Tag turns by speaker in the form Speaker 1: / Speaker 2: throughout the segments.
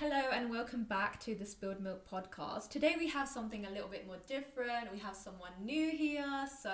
Speaker 1: Hello and welcome back to the Spilled Milk podcast. Today we have something a little bit more different. We have someone new here, so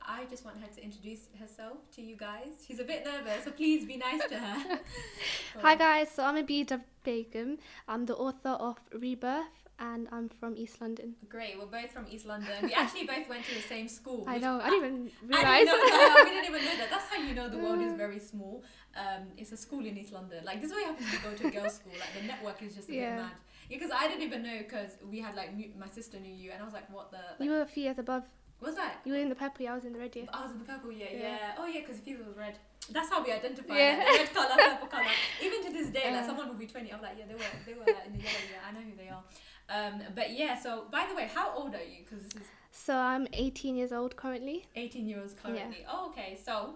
Speaker 1: I just want her to introduce herself to you guys. She's a bit nervous, so please be nice to her.
Speaker 2: Hi guys, so I'm Abida Begum. I'm the author of Rebirth and I'm from East London.
Speaker 1: Great, we're both from East London. We actually both went to the same school.
Speaker 2: I know, I didn't even
Speaker 1: I
Speaker 2: realise.
Speaker 1: didn't know that. we didn't even know that. That's how you know the world is very small. Um, it's a school in East London. Like this is what happens you go to a girls' school. Like the network is just a
Speaker 2: Yeah.
Speaker 1: bit mad. Because I didn't even know because we had like my sister knew you, and I was like, what the? Like,
Speaker 2: you were a few years above.
Speaker 1: what's that?
Speaker 2: You were in the purple, yeah, I was in the red year.
Speaker 1: I was in the purple, yeah, yeah.
Speaker 2: Yeah.
Speaker 1: Oh yeah, because Fifa was red. That's how we identify.
Speaker 2: Yeah.
Speaker 1: Like, the red color, purple color. Even to this day, like
Speaker 2: Uh.
Speaker 1: someone will be twenty. I'm like, yeah, they were, they were in the yellow. Yeah, I know who they are. Um, but yeah. So by the way, how old are you? Because this is
Speaker 2: So I'm 18 years old currently.
Speaker 1: 18 years currently. Oh, okay. So,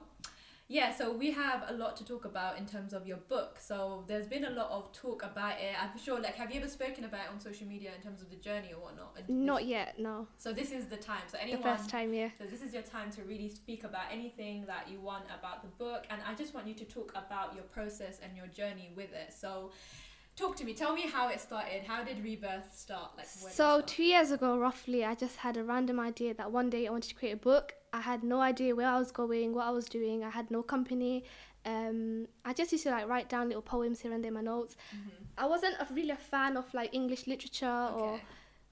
Speaker 1: yeah, so we have a lot to talk about in terms of your book. So, there's been a lot of talk about it. I'm sure, like, have you ever spoken about it on social media in terms of the journey or whatnot?
Speaker 2: Not yet, no.
Speaker 1: So, this is the time. So, anyone.
Speaker 2: The first time, yeah.
Speaker 1: So, this is your time to really speak about anything that you want about the book. And I just want you to talk about your process and your journey with it. So, talk to me. Tell me how it started. How did Rebirth start? Like, where did it
Speaker 2: So two years ago, roughly, I just had a random idea that one day I wanted to create a book. I had no idea where I was going, what I was doing. I had no company. Um, I just used to like write down little poems here and there in my notes.
Speaker 1: Mhm.
Speaker 2: I wasn't a, really a fan of like English literature or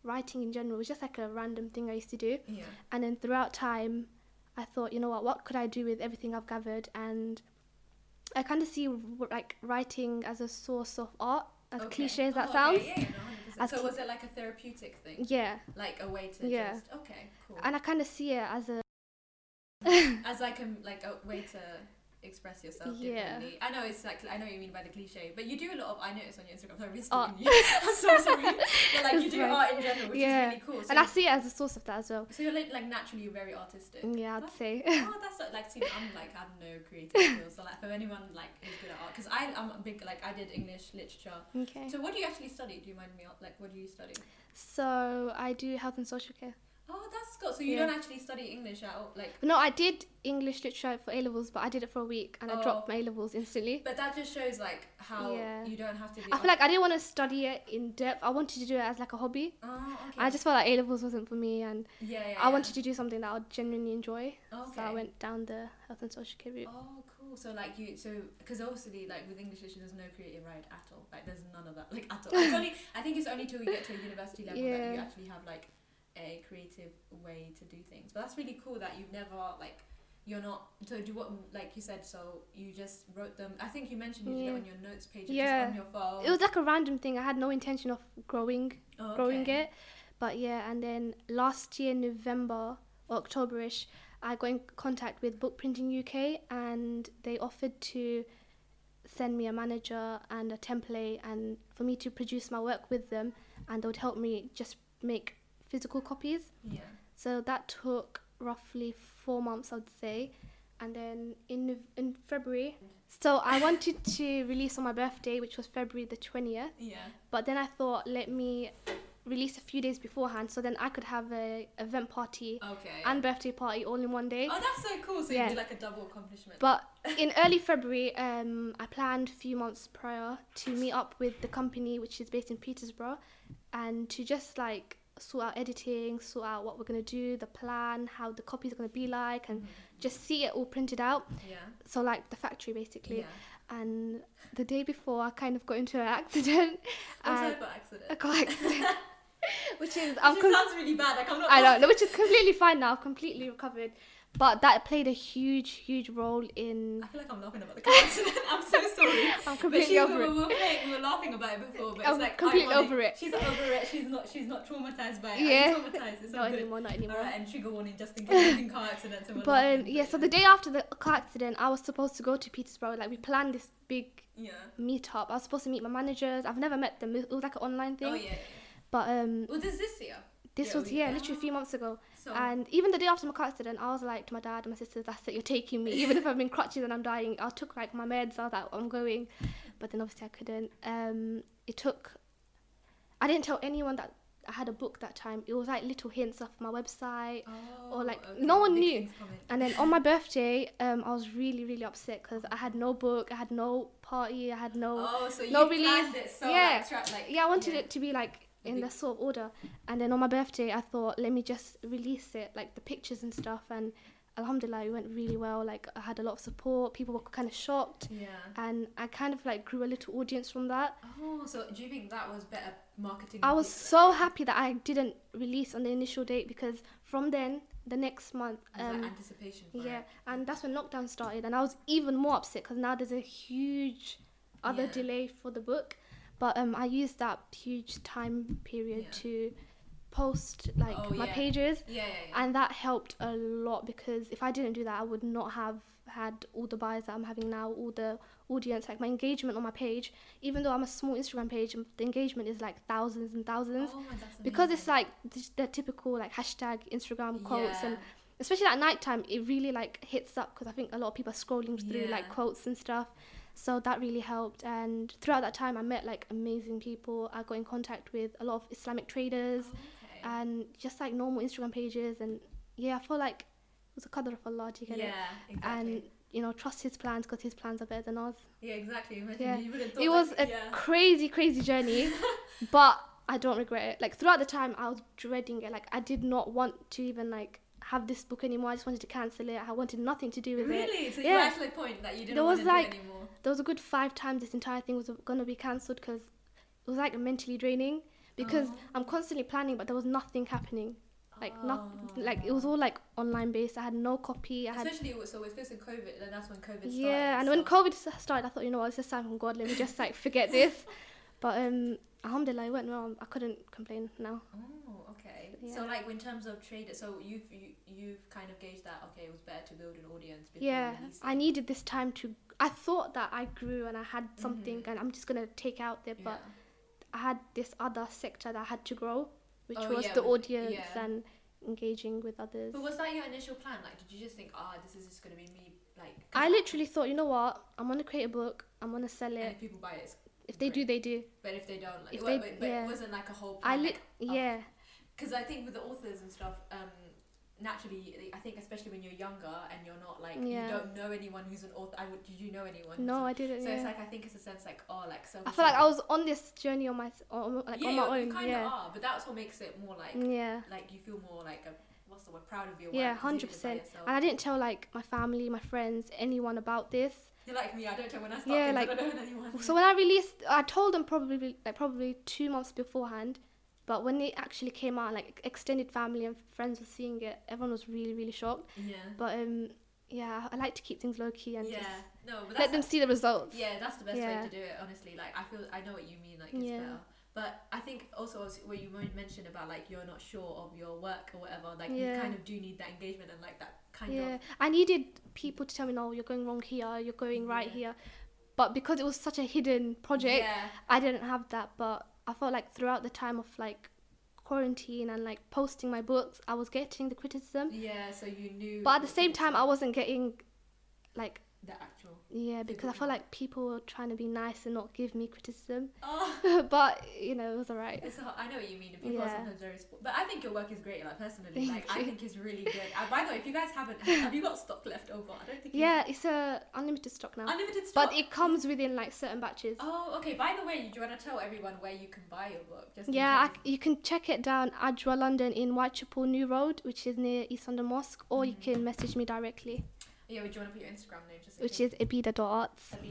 Speaker 2: writing in general. It was just like a random thing I used to do.
Speaker 1: Yeah.
Speaker 2: And then throughout time, I thought, you know what, what could I do with everything I've gathered? And I kind of see like writing as a source of art, as
Speaker 1: Okay.
Speaker 2: cliche as that
Speaker 1: Oh,
Speaker 2: sounds.
Speaker 1: Okay. Yeah, yeah, no, 100%.
Speaker 2: As
Speaker 1: so was it like a therapeutic thing?
Speaker 2: Yeah.
Speaker 1: Like a way to
Speaker 2: Yeah.
Speaker 1: just okay, cool.
Speaker 2: And I kind of see it as a
Speaker 1: As like a like a way to express yourself
Speaker 2: Yeah.
Speaker 1: differently. I know it's like I know what you mean by the cliche, but you do a lot of I notice on your Instagram. Sorry, I'm really
Speaker 2: Art.
Speaker 1: stalking you. I'm so sorry. But like you do
Speaker 2: fine.
Speaker 1: art in general, which
Speaker 2: Yeah.
Speaker 1: is really cool. So,
Speaker 2: and I see it as a source of that as well.
Speaker 1: so you're like, like naturally very artistic.
Speaker 2: Mm, yeah, I'd say.
Speaker 1: oh, that's like, like see, I'm like I have no creative skills. So like for anyone like who's good at art, because I I'm a big like I did English literature.
Speaker 2: okay.
Speaker 1: So what do you actually study? Do you mind me like what do you study?
Speaker 2: So I do health and social care.
Speaker 1: Oh, that's good. So you
Speaker 2: Yeah.
Speaker 1: don't actually study English at all, like.
Speaker 2: No, I did English literature for A levels, but I did it for a week and I
Speaker 1: Oh.
Speaker 2: dropped my A levels instantly.
Speaker 1: But that just shows like how
Speaker 2: Yeah.
Speaker 1: you don't have to be.
Speaker 2: I feel like I didn't want to study it in depth. I wanted to do it as like a hobby.
Speaker 1: Oh, okay.
Speaker 2: I just felt like A levels wasn't for me, and
Speaker 1: Yeah, yeah.
Speaker 2: I
Speaker 1: yeah.
Speaker 2: wanted to do something that I would genuinely enjoy.
Speaker 1: Okay.
Speaker 2: So I went down the health and social care route.
Speaker 1: Oh, cool. So like you, so because obviously like with English literature, there's no creative right at all. Like there's none of that. Like at all. It's only. I think it's only till we get to a university level that you
Speaker 2: Yeah.
Speaker 1: actually have like a creative way to do things. But that's really cool that you've never like. You're not so do what like you said. So you just wrote them. I think you mentioned you did it on your notes page,
Speaker 2: Yeah.
Speaker 1: on your phone.
Speaker 2: It was like a random thing. I had no intention of growing
Speaker 1: Oh,
Speaker 2: growing it. But yeah, and then last year, November or Octoberish, I got in contact with Book Printing UK and they offered to send me a manager and a template and for me to produce my work with them and they would help me just make physical copies.
Speaker 1: Yeah.
Speaker 2: So that took roughly four months, I'd say. And then in in February, so I wanted to release on my birthday, which was February the 20th.
Speaker 1: Yeah.
Speaker 2: But then I thought, let me release a few days beforehand so then I could have a event party
Speaker 1: Okay.
Speaker 2: and birthday party all in one day.
Speaker 1: oh, that's so cool. So
Speaker 2: Yeah.
Speaker 1: you did like a double accomplishment.
Speaker 2: But in early February, um, I planned a few months prior to meet up with the company, which is based in Peterborough, and to just like sort out editing, sort out what we're gonna do, the plan, how the copies are gonna be like, and
Speaker 1: Mhm.
Speaker 2: just see it all printed out.
Speaker 1: yeah.
Speaker 2: So like the factory basically.
Speaker 1: Yeah.
Speaker 2: And the day before, I kind of got into an accident.
Speaker 1: Type of accident?
Speaker 2: a car accident. which is
Speaker 1: Which
Speaker 2: com-
Speaker 1: sounds really bad. Like I'm not.
Speaker 2: I know, which is completely fine now, I've completely recovered. But that played a huge, huge role in.
Speaker 1: I feel like I'm laughing about the car accident. I'm so sorry.
Speaker 2: I'm
Speaker 1: But
Speaker 2: completely over
Speaker 1: we,
Speaker 2: it.
Speaker 1: we, were playing, we were laughing about it before, but
Speaker 2: I'm
Speaker 1: it's like
Speaker 2: completely
Speaker 1: ironic.
Speaker 2: over it.
Speaker 1: She's over it. She's not. She's not traumatized by it.
Speaker 2: Yeah.
Speaker 1: I'm traumatized. It's
Speaker 2: Not anymore, not anymore.
Speaker 1: Alright, and trigger warning just in case anything car accidents.
Speaker 2: But
Speaker 1: laughing,
Speaker 2: yeah, so the day after the car accident, I was supposed to go to Peterborough. Like we planned this big
Speaker 1: yeah.
Speaker 2: meetup. I was supposed to meet my managers. I've never met them. It was like an online thing.
Speaker 1: Oh yeah. yeah.
Speaker 2: But um,
Speaker 1: Well, this this year.
Speaker 2: this
Speaker 1: Yeah,
Speaker 2: was yeah, literally a few months ago.
Speaker 1: So.
Speaker 2: And even the day after my car accident, I was like to my dad and my sisters, "That's it, you're taking me." Even if I'm in crutches and I'm dying, I took like my meds. I was like, "I'm going," but then obviously I couldn't. Um, it took. I didn't tell anyone that I had a book that time. It was like little hints off my website.
Speaker 1: Oh,
Speaker 2: like,
Speaker 1: okay,
Speaker 2: no one
Speaker 1: big
Speaker 2: knew. And then on my birthday, um, I was really, really upset because I had no book, I had no party, I had no.
Speaker 1: Oh, so you
Speaker 2: no release.
Speaker 1: it so
Speaker 2: Yeah.
Speaker 1: like, tra- like
Speaker 2: yeah, I wanted
Speaker 1: yeah.
Speaker 2: it to be like in the sort of order. And then on my birthday, I thought, let me just release it, like the pictures and stuff. And alhamdulillah, it went really well. Like, I had a lot of support, people were kind of shocked.
Speaker 1: Yeah.
Speaker 2: And I kind of like grew a little audience from that.
Speaker 1: Oh, so do you think that was better marketing?
Speaker 2: I was so happy that I didn't release on the initial date because from then, the next month, um,
Speaker 1: anticipation. For
Speaker 2: Yeah,
Speaker 1: It.
Speaker 2: and that's when lockdown started, and I was even more upset because now there's a huge other
Speaker 1: Yeah.
Speaker 2: delay for the book. But um, I used that huge time period
Speaker 1: Yeah.
Speaker 2: to post like
Speaker 1: Oh,
Speaker 2: my
Speaker 1: yeah.
Speaker 2: pages,
Speaker 1: Yeah,
Speaker 2: and that helped a lot because if I didn't do that, I would not have had all the buyers that I'm having now, all the audience, like my engagement on my page. Even though I'm a small Instagram page, um, the engagement is like thousands and thousands.
Speaker 1: Oh,
Speaker 2: because it's like the, the typical like hashtag Instagram quotes and especially at night time it really like hits up because i think a lot of people are scrolling through like quotes and stuff so that really helped and throughout that time i met like amazing people i got in contact with a lot of islamic traders
Speaker 1: Oh, okay.
Speaker 2: and just like normal instagram pages and yeah i feel like it was a qadr of allah do you get
Speaker 1: yeah,
Speaker 2: it
Speaker 1: exactly.
Speaker 2: and you know trust his plans because his plans are better than ours
Speaker 1: yeah, exactly. Imagine
Speaker 2: Yeah.
Speaker 1: you thought
Speaker 2: it was
Speaker 1: like,
Speaker 2: a
Speaker 1: yeah.
Speaker 2: crazy crazy journey but i don't regret it like throughout the time i was dreading it like i did not want to even like have this book anymore i just wanted to cancel it i wanted nothing to do with it
Speaker 1: Really? So you
Speaker 2: Yeah.
Speaker 1: were actually point that you didn't
Speaker 2: There
Speaker 1: want
Speaker 2: was,
Speaker 1: to
Speaker 2: like-
Speaker 1: do it anymore.
Speaker 2: there was a good five times this entire thing was going to be cancelled because it was like mentally draining because
Speaker 1: Oh.
Speaker 2: i'm constantly planning but there was nothing happening like not
Speaker 1: Oh.
Speaker 2: like it was all like online based i had no copy i
Speaker 1: Especially with- so with this and COVID, then that's when COVID started.
Speaker 2: yeah and
Speaker 1: so.
Speaker 2: when covid started i thought you know what it's just time from god let me just like forget this but um alhamdulillah it went well i couldn't complain now
Speaker 1: Oh, okay. So like in terms of trade, so you've you, you've kind of gauged that okay, it was better to build an audience before
Speaker 2: yeah i needed this time to i thought that i grew and i had something
Speaker 1: Mhm.
Speaker 2: and i'm just gonna take out there but
Speaker 1: Yeah.
Speaker 2: i had this other sector that i had to grow which
Speaker 1: Oh,
Speaker 2: was
Speaker 1: yeah,
Speaker 2: the audience
Speaker 1: yeah.
Speaker 2: and engaging with others
Speaker 1: But was that your initial plan? Like, did you just think, ah, this is just gonna be me? Like,
Speaker 2: i literally thought you know what i'm gonna create a book i'm gonna sell
Speaker 1: and
Speaker 2: it
Speaker 1: if people buy it, it's
Speaker 2: if they do they do
Speaker 1: But if they don't, like,
Speaker 2: If
Speaker 1: well,
Speaker 2: they-
Speaker 1: but, but
Speaker 2: yeah.
Speaker 1: it wasn't like a whole Plan, i
Speaker 2: lit
Speaker 1: like,
Speaker 2: yeah
Speaker 1: Because I think with the authors and stuff, um, naturally, I think especially when you're younger and you're not like
Speaker 2: Yeah.
Speaker 1: you don't know anyone who's an author. I would. Did you know anyone?
Speaker 2: no i didn't
Speaker 1: So
Speaker 2: yeah.
Speaker 1: it's like I think it's a sense like oh like so.
Speaker 2: i feel like i was on this journey on my on, like
Speaker 1: yeah,
Speaker 2: on my
Speaker 1: you-
Speaker 2: own
Speaker 1: you kind
Speaker 2: yeah
Speaker 1: of are, but that's what makes it more like
Speaker 2: yeah
Speaker 1: like you feel more like a what's the word proud of your
Speaker 2: Yeah,
Speaker 1: work. 'cause you did it by
Speaker 2: 100%. and i didn't tell like my family my friends anyone about this
Speaker 1: You're like me. I don't tell when I start
Speaker 2: Yeah,
Speaker 1: things.
Speaker 2: like-
Speaker 1: I don't know anyone.
Speaker 2: so when i released i told them probably like probably two months beforehand but when it actually came out like extended family and friends were seeing it everyone was really really shocked
Speaker 1: yeah.
Speaker 2: but um yeah i like to keep things low key and
Speaker 1: Yeah.
Speaker 2: just
Speaker 1: No, but that's
Speaker 2: let them see the results
Speaker 1: Yeah, that's the best
Speaker 2: Yeah.
Speaker 1: way to do it. Honestly, like I feel I know what you mean. Like it's
Speaker 2: Yeah.
Speaker 1: better. But I think also where you mentioned about like you're not sure of your work or whatever. Like you kind of do need that engagement and like that kind
Speaker 2: yeah
Speaker 1: of.
Speaker 2: i needed people to tell me no you're going wrong here you're going right
Speaker 1: Yeah.
Speaker 2: here but because it was such a hidden project
Speaker 1: Yeah.
Speaker 2: i didn't have that but i felt like throughout the time of like quarantine and like posting my books i was getting the criticism
Speaker 1: Yeah. So you knew.
Speaker 2: but at the same time i wasn't getting like
Speaker 1: the actual.
Speaker 2: yeah because i felt like people were trying to be nice and not give me criticism
Speaker 1: Oh,
Speaker 2: but you know it was alright
Speaker 1: it's hard. I know what you mean. People are
Speaker 2: Yeah.
Speaker 1: sometimes very. But I think your work is great. Like personally,
Speaker 2: Thank
Speaker 1: like I think it's really good. Uh, by the way, if you guys haven't, have you got stock left over? I don't think. you-
Speaker 2: yeah it's a unlimited stock now
Speaker 1: Unlimited stock.
Speaker 2: but it comes within like certain batches
Speaker 1: Oh, okay. By the way, do you want to tell everyone where you can buy your book? Just
Speaker 2: Yeah, I you can check it down Ajwa London in Whitechapel New Road, which is near East London Mosque, or you
Speaker 1: Mhm.
Speaker 2: can message me directly,
Speaker 1: Yeah, would you want to put your Instagram name just
Speaker 2: which is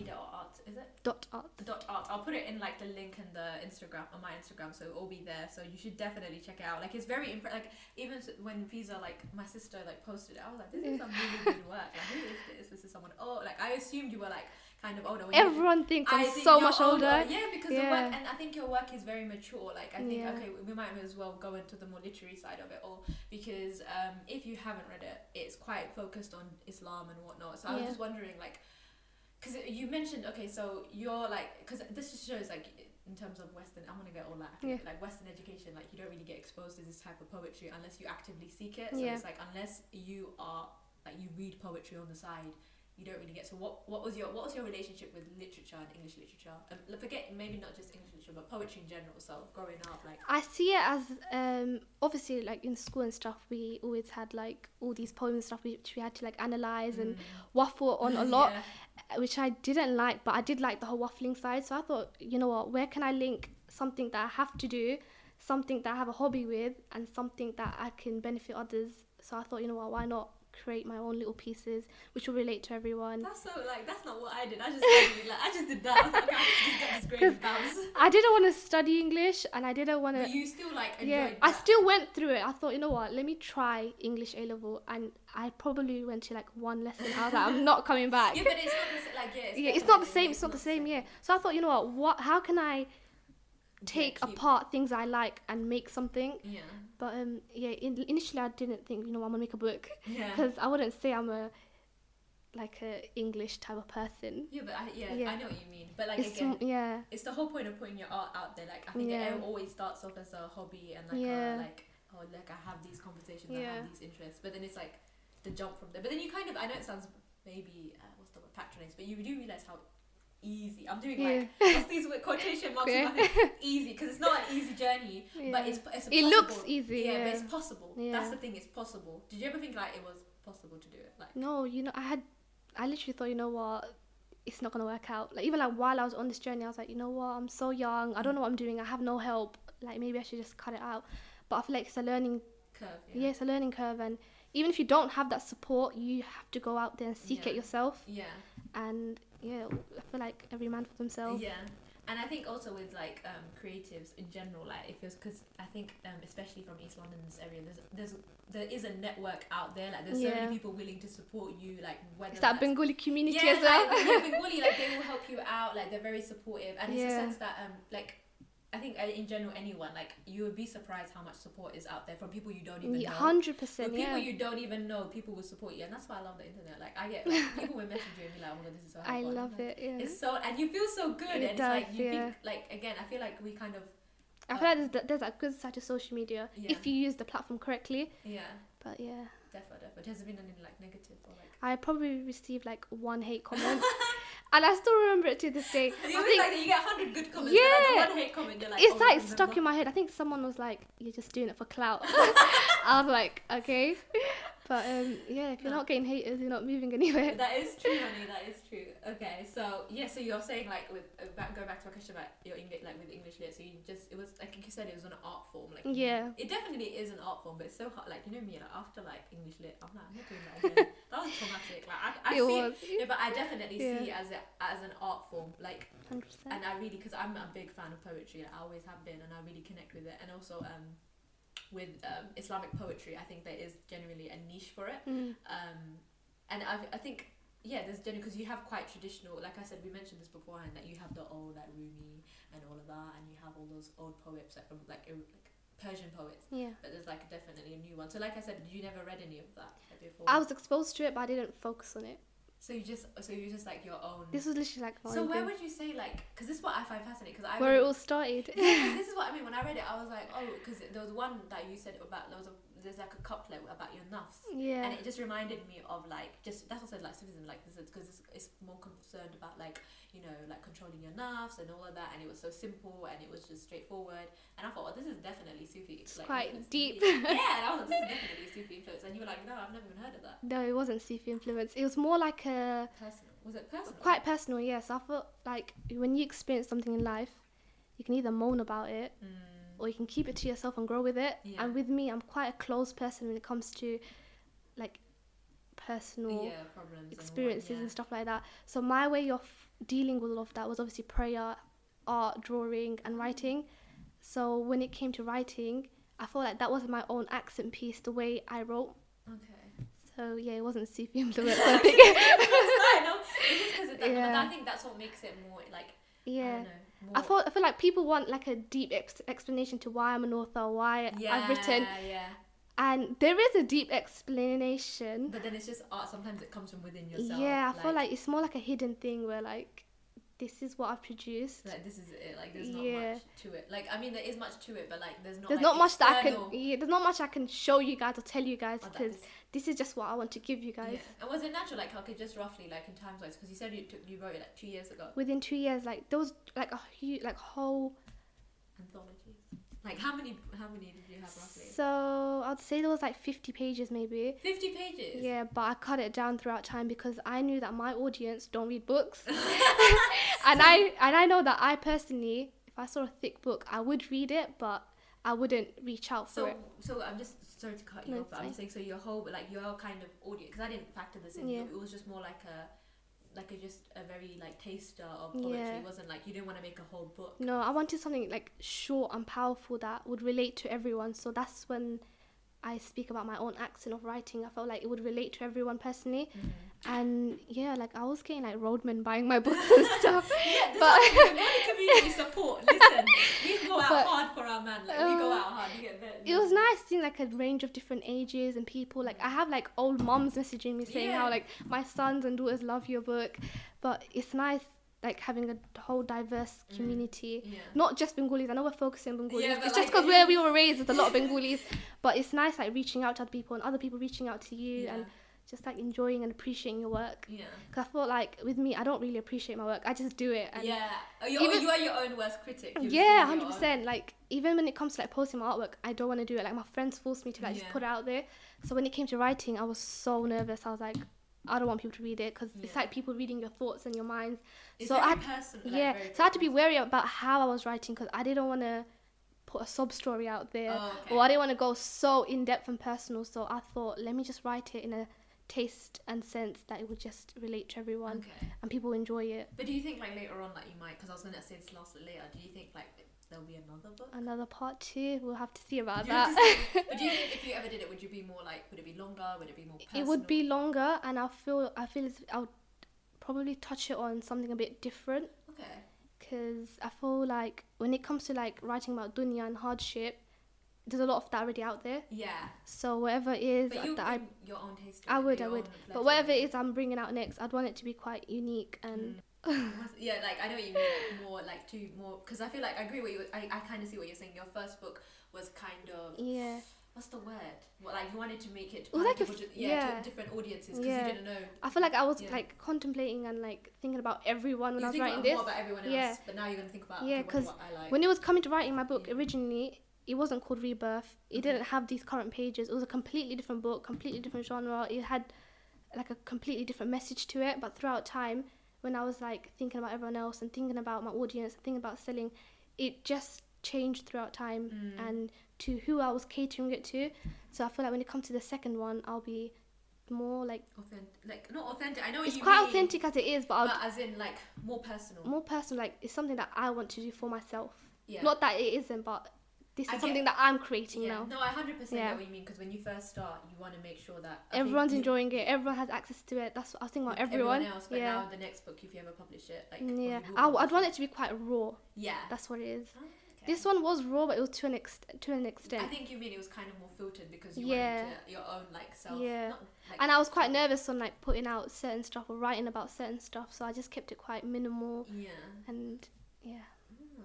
Speaker 1: or art, is it?
Speaker 2: Dot arts.
Speaker 1: Dot art. I'll put it in like the link in the Instagram on my Instagram, so it'll all be there. So you should definitely check it out. Like it's very impre- like even when Visa like my sister like posted it, I was like, this is some really good work. Like who is this? This is someone. Oh, like I assumed you were like kind of older. When you-
Speaker 2: Everyone thinks I'm
Speaker 1: think
Speaker 2: so much older.
Speaker 1: Yeah, because your work, and I think your work is very mature. Like I think
Speaker 2: Yeah.
Speaker 1: okay, we might as well go into the more literary side of it all because um, if you haven't read it, it's quite focused on Islam and whatnot. So I was just wondering, like, because you mentioned okay, so you're like, because this just shows like in terms of Western, I'm gonna get all that
Speaker 2: Yeah.
Speaker 1: like Western education, like you don't really get exposed to this type of poetry unless you actively seek it. So
Speaker 2: Yeah.
Speaker 1: it's like unless you are like you read poetry on the side you don't really get. So what what was your what was your relationship with literature and English literature? Um, forget maybe not just English literature, but poetry in general. So growing up, like
Speaker 2: I see it as um, obviously like in school and stuff. We always had like all these poems and stuff which we had to like analyze and
Speaker 1: mm.
Speaker 2: waffle on a lot,
Speaker 1: Yeah.
Speaker 2: which I didn't like. But I did like the whole waffling side. So I thought, you know what? Where can I link something that I have to do, something that I have a hobby with, and something that I can benefit others? So I thought, you know what? Why not create my own little pieces which will relate to everyone?
Speaker 1: That's so like that's not what I did. I just studied, like I just did that. I was like, I just got this grade and bounce.
Speaker 2: I didn't want to study English, and I didn't want to.
Speaker 1: But you still like enjoyed
Speaker 2: yeah,
Speaker 1: that.
Speaker 2: I still went through it. I thought, you know what? Let me try English A level, and I probably went to like one lesson. I was like, I'm not coming back.
Speaker 1: Yeah, but it's not the same. Like yeah, it's,
Speaker 2: yeah, it's not the same. It's not the same. Yeah. So I thought, you know what? What? How can I take
Speaker 1: Yeah,
Speaker 2: apart things I like and make something?
Speaker 1: Yeah.
Speaker 2: But um, yeah. In, initially, I didn't think, you know, I'm gonna make a book
Speaker 1: Yeah.
Speaker 2: because I wouldn't say I'm a like a English type of person.
Speaker 1: Yeah, but I, yeah,
Speaker 2: Yeah.
Speaker 1: I know what you mean. But like
Speaker 2: It's
Speaker 1: again,
Speaker 2: yeah,
Speaker 1: it's the whole point of putting your art out there. Like I think
Speaker 2: Yeah.
Speaker 1: it always starts off as a hobby and like
Speaker 2: Yeah.
Speaker 1: a, like oh like I have these conversations, I have these interests, but then it's like the jump from there. But then you kind of I know it sounds maybe uh, what's the word patronize, but you do realize how easy I'm doing. Like what's these with quotation marks?
Speaker 2: Yeah.
Speaker 1: easy because it's not an easy journey, but it's it's
Speaker 2: It looks easy,
Speaker 1: Yeah, but it's possible.
Speaker 2: Yeah.
Speaker 1: That's the thing. It's possible. Did you ever think like it was possible to do it? Like
Speaker 2: No, you know, I had, I literally thought, you know what, it's not gonna work out. Like even like while I was on this journey, I was like, you know what, I'm so young. I don't know what I'm doing. I have no help. Like maybe I should just cut it out. But I feel like it's a learning.
Speaker 1: curve.
Speaker 2: Yeah, it's a learning curve, and even if you don't have that support, you have to go out there and seek
Speaker 1: Yeah.
Speaker 2: it yourself.
Speaker 1: Yeah.
Speaker 2: And yeah, I feel like every man for themselves.
Speaker 1: Yeah, and I think also with like um, creatives in general, like if it's because I think um, especially from East London's area, there's there's there is a network out there. Like there's so many people willing to support you. Like whether
Speaker 2: It's that Bengali community
Speaker 1: yeah,
Speaker 2: as well.
Speaker 1: like, yeah, Bengali, like they will help you out. Like they're very supportive, and it's a sense that um like. I think uh, in general, anyone like you would be surprised how much support is out there from people you don't even know.
Speaker 2: Hundred percent,
Speaker 1: people
Speaker 2: yeah.
Speaker 1: you don't even know, people will support you, and that's why I love the internet. Like I get like, people will message you and be like, "Oh my god, this is so helpful."
Speaker 2: I love
Speaker 1: like,
Speaker 2: it. Yeah.
Speaker 1: it's so and you feel so good
Speaker 2: It
Speaker 1: and it's like you
Speaker 2: yeah.
Speaker 1: think like again i feel like we kind of
Speaker 2: I feel like there's, that- there's that good side to social media
Speaker 1: Yeah.
Speaker 2: if you use the platform correctly.
Speaker 1: yeah
Speaker 2: But yeah.
Speaker 1: definitely definitely has there been any like negative or like
Speaker 2: I probably received like one hate comment, and I still remember it to this day.
Speaker 1: you
Speaker 2: I think
Speaker 1: like you get 100 good comments
Speaker 2: Yeah.
Speaker 1: like one hate comment you're like
Speaker 2: it's
Speaker 1: oh,
Speaker 2: like stuck in my head. I think someone was like, "You're just doing it for clout." I was like, "Okay," but um, yeah, if you're
Speaker 1: No.
Speaker 2: not getting haters, you're not moving anywhere.
Speaker 1: that is true honey that is true okay so yeah so you're saying like with uh, back, going back to a question about your english like with english lit so you just it was like you said it was an art form like
Speaker 2: Yeah.
Speaker 1: it definitely is an art form but it's so hard like you know me like after like english lit i'm like i'm not doing that again that was traumatic like i, I
Speaker 2: it
Speaker 1: see
Speaker 2: was
Speaker 1: yeah, but I definitely
Speaker 2: Yeah.
Speaker 1: see it as a, as an art form, like,
Speaker 2: hundred percent.
Speaker 1: and I really because I'm a big fan of poetry. I always have been, and I really connect with it. And also, um, with um, Islamic poetry, I think there is generally a niche for it.
Speaker 2: Mm.
Speaker 1: Um, and I, I think yeah, there's generally because you have quite traditional. Like I said, we mentioned this beforehand that you have the old like Rumi and all of that, and you have all those old poets like from like, like Persian poets.
Speaker 2: Yeah,
Speaker 1: But there's like definitely a new one. So like I said, you never read any of that before.
Speaker 2: I was exposed to it, but I didn't focus on it.
Speaker 1: So you just so you just like your own.
Speaker 2: This was literally like
Speaker 1: So where would you say like? Because this is what I find fascinating. Because I
Speaker 2: where it all started.
Speaker 1: Yeah, this is what I mean. When I read it, I was like, oh, because there was one that you said about there was a there's like a couplet about your nafs,
Speaker 2: yeah,
Speaker 1: and it just reminded me of like just that's I like citizen like this because it's, it's more concerned about like you know like controlling your nafs and all of that, and it was so simple and it was just straightforward, and I thought, well, this is definitely Sufi.
Speaker 2: It's
Speaker 1: like,
Speaker 2: quite deep.
Speaker 1: yeah, and I was like, this is definitely Sufi influence, and you were like, no, I've never even heard of that.
Speaker 2: no, it wasn't Sufi influence. It was more like a
Speaker 1: Personal was it personal?
Speaker 2: quite personal. Yes, I felt like when you experience something in life, you can either moan about it
Speaker 1: Mm,
Speaker 2: or you can keep it to yourself and grow with it.
Speaker 1: Yeah.
Speaker 2: And with me, I'm quite a closed person when it comes to like personal
Speaker 1: yeah, problems and what-
Speaker 2: experiences and stuff like that. So my way of dealing with all of that was obviously prayer, art, drawing, and writing. So when it came to writing, I felt like that was my own accent piece, the way I wrote.
Speaker 1: Okay.
Speaker 2: So yeah, it wasn't Sufi influence. I think.
Speaker 1: know. It's just 'cause of that,
Speaker 2: Yeah.
Speaker 1: I think that's what makes it more like I
Speaker 2: yeah.
Speaker 1: More,
Speaker 2: I thought I feel like people want like a deep ex- explanation to why I'm an author, why
Speaker 1: yeah,
Speaker 2: I've written,
Speaker 1: Yeah.
Speaker 2: and there is a deep explanation.
Speaker 1: But then it's just art. Sometimes it comes from within yourself.
Speaker 2: Yeah, I feel like it's more like a hidden thing where like this is what I've produced.
Speaker 1: Like this is it. Like there's not
Speaker 2: Yeah.
Speaker 1: much to it. Like I mean, there is much to it, but like there's not.
Speaker 2: there's
Speaker 1: like,
Speaker 2: not much that I can. Yeah, there's not much I can show you guys or tell you guys
Speaker 1: Oh,
Speaker 2: because
Speaker 1: is-
Speaker 2: this is just what I want to give you guys.
Speaker 1: Yeah. And was it natural? Like okay, just roughly like in times wise, because you said you took you wrote it like two years ago.
Speaker 2: Within two years, like there was like a huge, like whole.
Speaker 1: Anthologies. Like how many? How many did you have roughly?
Speaker 2: So I'd say there was like 50 pages maybe.
Speaker 1: Fifty pages.
Speaker 2: Yeah, but I cut it down throughout time because I knew that my audience don't read books, and I and I know that I personally, if I saw a thick book, I would read it, but I wouldn't reach out for
Speaker 1: So
Speaker 2: it.
Speaker 1: so I'm just sorry to cut you
Speaker 2: No,
Speaker 1: off. But I'm
Speaker 2: fine.
Speaker 1: saying so your whole like your kind of audience because I didn't factor this in.
Speaker 2: Yeah.
Speaker 1: It was just more like a like a just a very like taster of poetry.
Speaker 2: Yeah.
Speaker 1: It wasn't like you didn't want to make a whole book.
Speaker 2: No, I wanted something like short and powerful that would relate to everyone. So that's when I speak about my own accent of writing. I felt like it would relate to everyone personally, mm-hmm. And yeah, like I was getting like roadmen buying my books and stuff.
Speaker 1: Yeah, this
Speaker 2: But-
Speaker 1: is want community support. Listen, we go out
Speaker 2: But,
Speaker 1: hard for our man. Like we go
Speaker 2: uh,
Speaker 1: out hard. Get better.
Speaker 2: It was nice seeing like a range of different ages and people. Like I have like old moms messaging me saying
Speaker 1: Yeah.
Speaker 2: how like my sons and daughters love your book, but it's nice like having a whole diverse
Speaker 1: Mm.
Speaker 2: community.
Speaker 1: Yeah.
Speaker 2: Not just Bengalis. I know we're focusing on Bengalis.
Speaker 1: Yeah,
Speaker 2: it's just
Speaker 1: like,
Speaker 2: because where we were raised, there's a lot of Bengalis. But it's nice like reaching out to other people and other people reaching out to you
Speaker 1: Yeah.
Speaker 2: and just like enjoying and appreciating your work.
Speaker 1: Yeah.
Speaker 2: Because I felt like with me, I don't really appreciate my work. I just do it. And
Speaker 1: yeah. Oh, you're,
Speaker 2: even-
Speaker 1: you are your own worst critic.
Speaker 2: Yeah, hundred percent. Like even when it comes to like posting my artwork, I don't want to do it. Like my friends forced me to like
Speaker 1: Yeah.
Speaker 2: just put it out there. So when it came to writing, I was so nervous. I was like, I don't want people to read it because it's like people reading your thoughts and your minds.
Speaker 1: It's
Speaker 2: so
Speaker 1: very
Speaker 2: I-
Speaker 1: personal. like,
Speaker 2: yeah,
Speaker 1: very
Speaker 2: so I had to be wary about how I was writing because I didn't want to put a sub story out there,
Speaker 1: Oh, okay.
Speaker 2: or I didn't want to go so in depth and personal. So I thought, let me just write it in a taste and sense that it would just relate to everyone
Speaker 1: Okay.
Speaker 2: and people enjoy it.
Speaker 1: But do you think like later on that you might? Because I was gonna say this last later. Do you think like there'll be another book?
Speaker 2: Another part two, we'll have to see about that.
Speaker 1: see- but do you think if you ever did it, would you be more like? Would it be longer? Would it be more? Personal?
Speaker 2: it would be longer and i feel i feel as i would probably touch it on something a bit different
Speaker 1: Okay.
Speaker 2: because i feel like when it comes to like writing about dunya and hardship there's a lot of that already out there
Speaker 1: Yeah.
Speaker 2: so whatever it is
Speaker 1: But
Speaker 2: that i
Speaker 1: your own taste.
Speaker 2: I would, I would. but whatever it is i'm bringing out next i'd want it to be quite unique and mm.
Speaker 1: Must- yeah, like I know what you mean, like more like two more because I feel like I agree with you. I, I kind of see what you're saying. Your first book was kind of
Speaker 2: yeah
Speaker 1: what's the word? What like you wanted to make it to
Speaker 2: like a
Speaker 1: people yeah,
Speaker 2: yeah.
Speaker 1: to different audiences because
Speaker 2: Yeah.
Speaker 1: you didn't know.
Speaker 2: i feel like i was
Speaker 1: Yeah.
Speaker 2: like contemplating and like thinking about everyone when
Speaker 1: you
Speaker 2: i was writing
Speaker 1: about
Speaker 2: this
Speaker 1: more about everyone else,
Speaker 2: Yeah.
Speaker 1: but now you're gonna think about
Speaker 2: Yeah,
Speaker 1: okay, what,
Speaker 2: 'cause
Speaker 1: what I like.
Speaker 2: when it was coming to writing my book
Speaker 1: Yeah.
Speaker 2: originally it wasn't called rebirth it
Speaker 1: Okay.
Speaker 2: didn't have these current pages it was a completely different book completely different genre it had like a completely different message to it but throughout time when i was like thinking about everyone else and thinking about my audience and thinking about selling it just changed throughout time
Speaker 1: Mm.
Speaker 2: and to who i was catering it to so i feel like when it comes to the second one i'll be more like
Speaker 1: authentic, like not authentic. I know
Speaker 2: it's quite
Speaker 1: mean,
Speaker 2: authentic as it is but i'll
Speaker 1: but as in like more personal.
Speaker 2: more personal like it's something that i want to do for myself
Speaker 1: yeah.
Speaker 2: not that it isn't, but this
Speaker 1: I
Speaker 2: is
Speaker 1: get-
Speaker 2: something that I'm creating
Speaker 1: yeah.
Speaker 2: now.
Speaker 1: No, I hundred percent
Speaker 2: Yeah.
Speaker 1: know what you mean because when you first start, you want to make sure that I
Speaker 2: Everyone's
Speaker 1: you-
Speaker 2: enjoying it. Everyone has access to it. That's what I was thinking about.
Speaker 1: with
Speaker 2: Everyone.
Speaker 1: else. But
Speaker 2: yeah.
Speaker 1: now the next book, if you ever publish it, like mm,
Speaker 2: yeah.
Speaker 1: you will
Speaker 2: I, I'd want it to be quite raw.
Speaker 1: Yeah.
Speaker 2: That's what it is.
Speaker 1: Oh, okay.
Speaker 2: This one was raw, but it was to an ex- to an extent, I
Speaker 1: think you mean it was kind of more filtered because you
Speaker 2: Yeah.
Speaker 1: wanted to, your own like self.
Speaker 2: Yeah.
Speaker 1: Not, like,
Speaker 2: And I was quite nervous on like putting out certain stuff or writing about certain stuff, so I just kept it quite minimal
Speaker 1: Yeah.
Speaker 2: and yeah.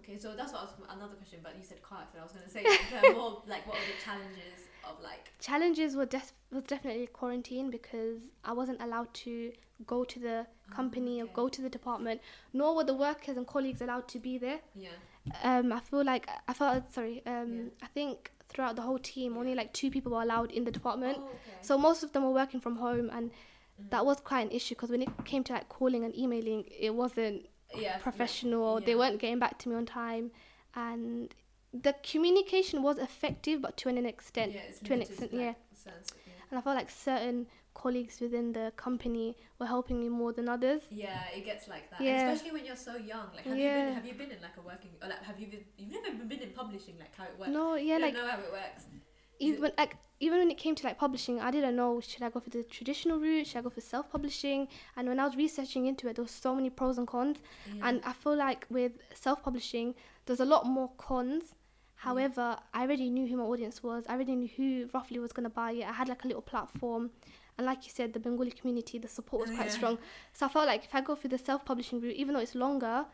Speaker 1: Mm, Okay, so that's what I was another question, but you said car accident. I was gonna say like, uh, more like what were the challenges of like
Speaker 2: Challenges were def- was definitely quarantine because I wasn't allowed to go to the company
Speaker 1: okay.
Speaker 2: or go to the department, nor were the workers and colleagues allowed to be there.
Speaker 1: yeah
Speaker 2: um, I feel like I felt sorry. Um,
Speaker 1: Yeah.
Speaker 2: I think throughout the whole team,
Speaker 1: Yeah.
Speaker 2: only like two people were allowed in the department.
Speaker 1: oh, okay.
Speaker 2: So most of them were working from home, and
Speaker 1: Mhm.
Speaker 2: that was quite an issue because when it came to like calling and emailing, it wasn't
Speaker 1: yeah
Speaker 2: professional. They weren't getting back to me on time, and the communication was effective, but to an extent.
Speaker 1: yeah, it's
Speaker 2: to an extent, yeah.
Speaker 1: sense, yeah.
Speaker 2: And I felt like certain colleagues within the company were helping me more than others.
Speaker 1: Yeah, it gets like that.
Speaker 2: Yeah.
Speaker 1: Especially when you're so young. Like, have you been have you been in like a working or like have you been you've never been in publishing like how it works?
Speaker 2: No, yeah,
Speaker 1: you
Speaker 2: like
Speaker 1: know how it works.
Speaker 2: Even like even when it came to like publishing, I didn't know should I go for the traditional route, should I go for self publishing? And when I was researching into it, there was so many pros and cons.
Speaker 1: Yeah.
Speaker 2: And I feel like with self publishing, there's a lot more cons. However, I already knew who my audience was. I already knew who roughly was gonna buy it. I had like a little platform, And like you said, the Bengali community, the support was quite
Speaker 1: Yeah.
Speaker 2: strong. So I felt like if I go through the self-publishing route, even though it's longer,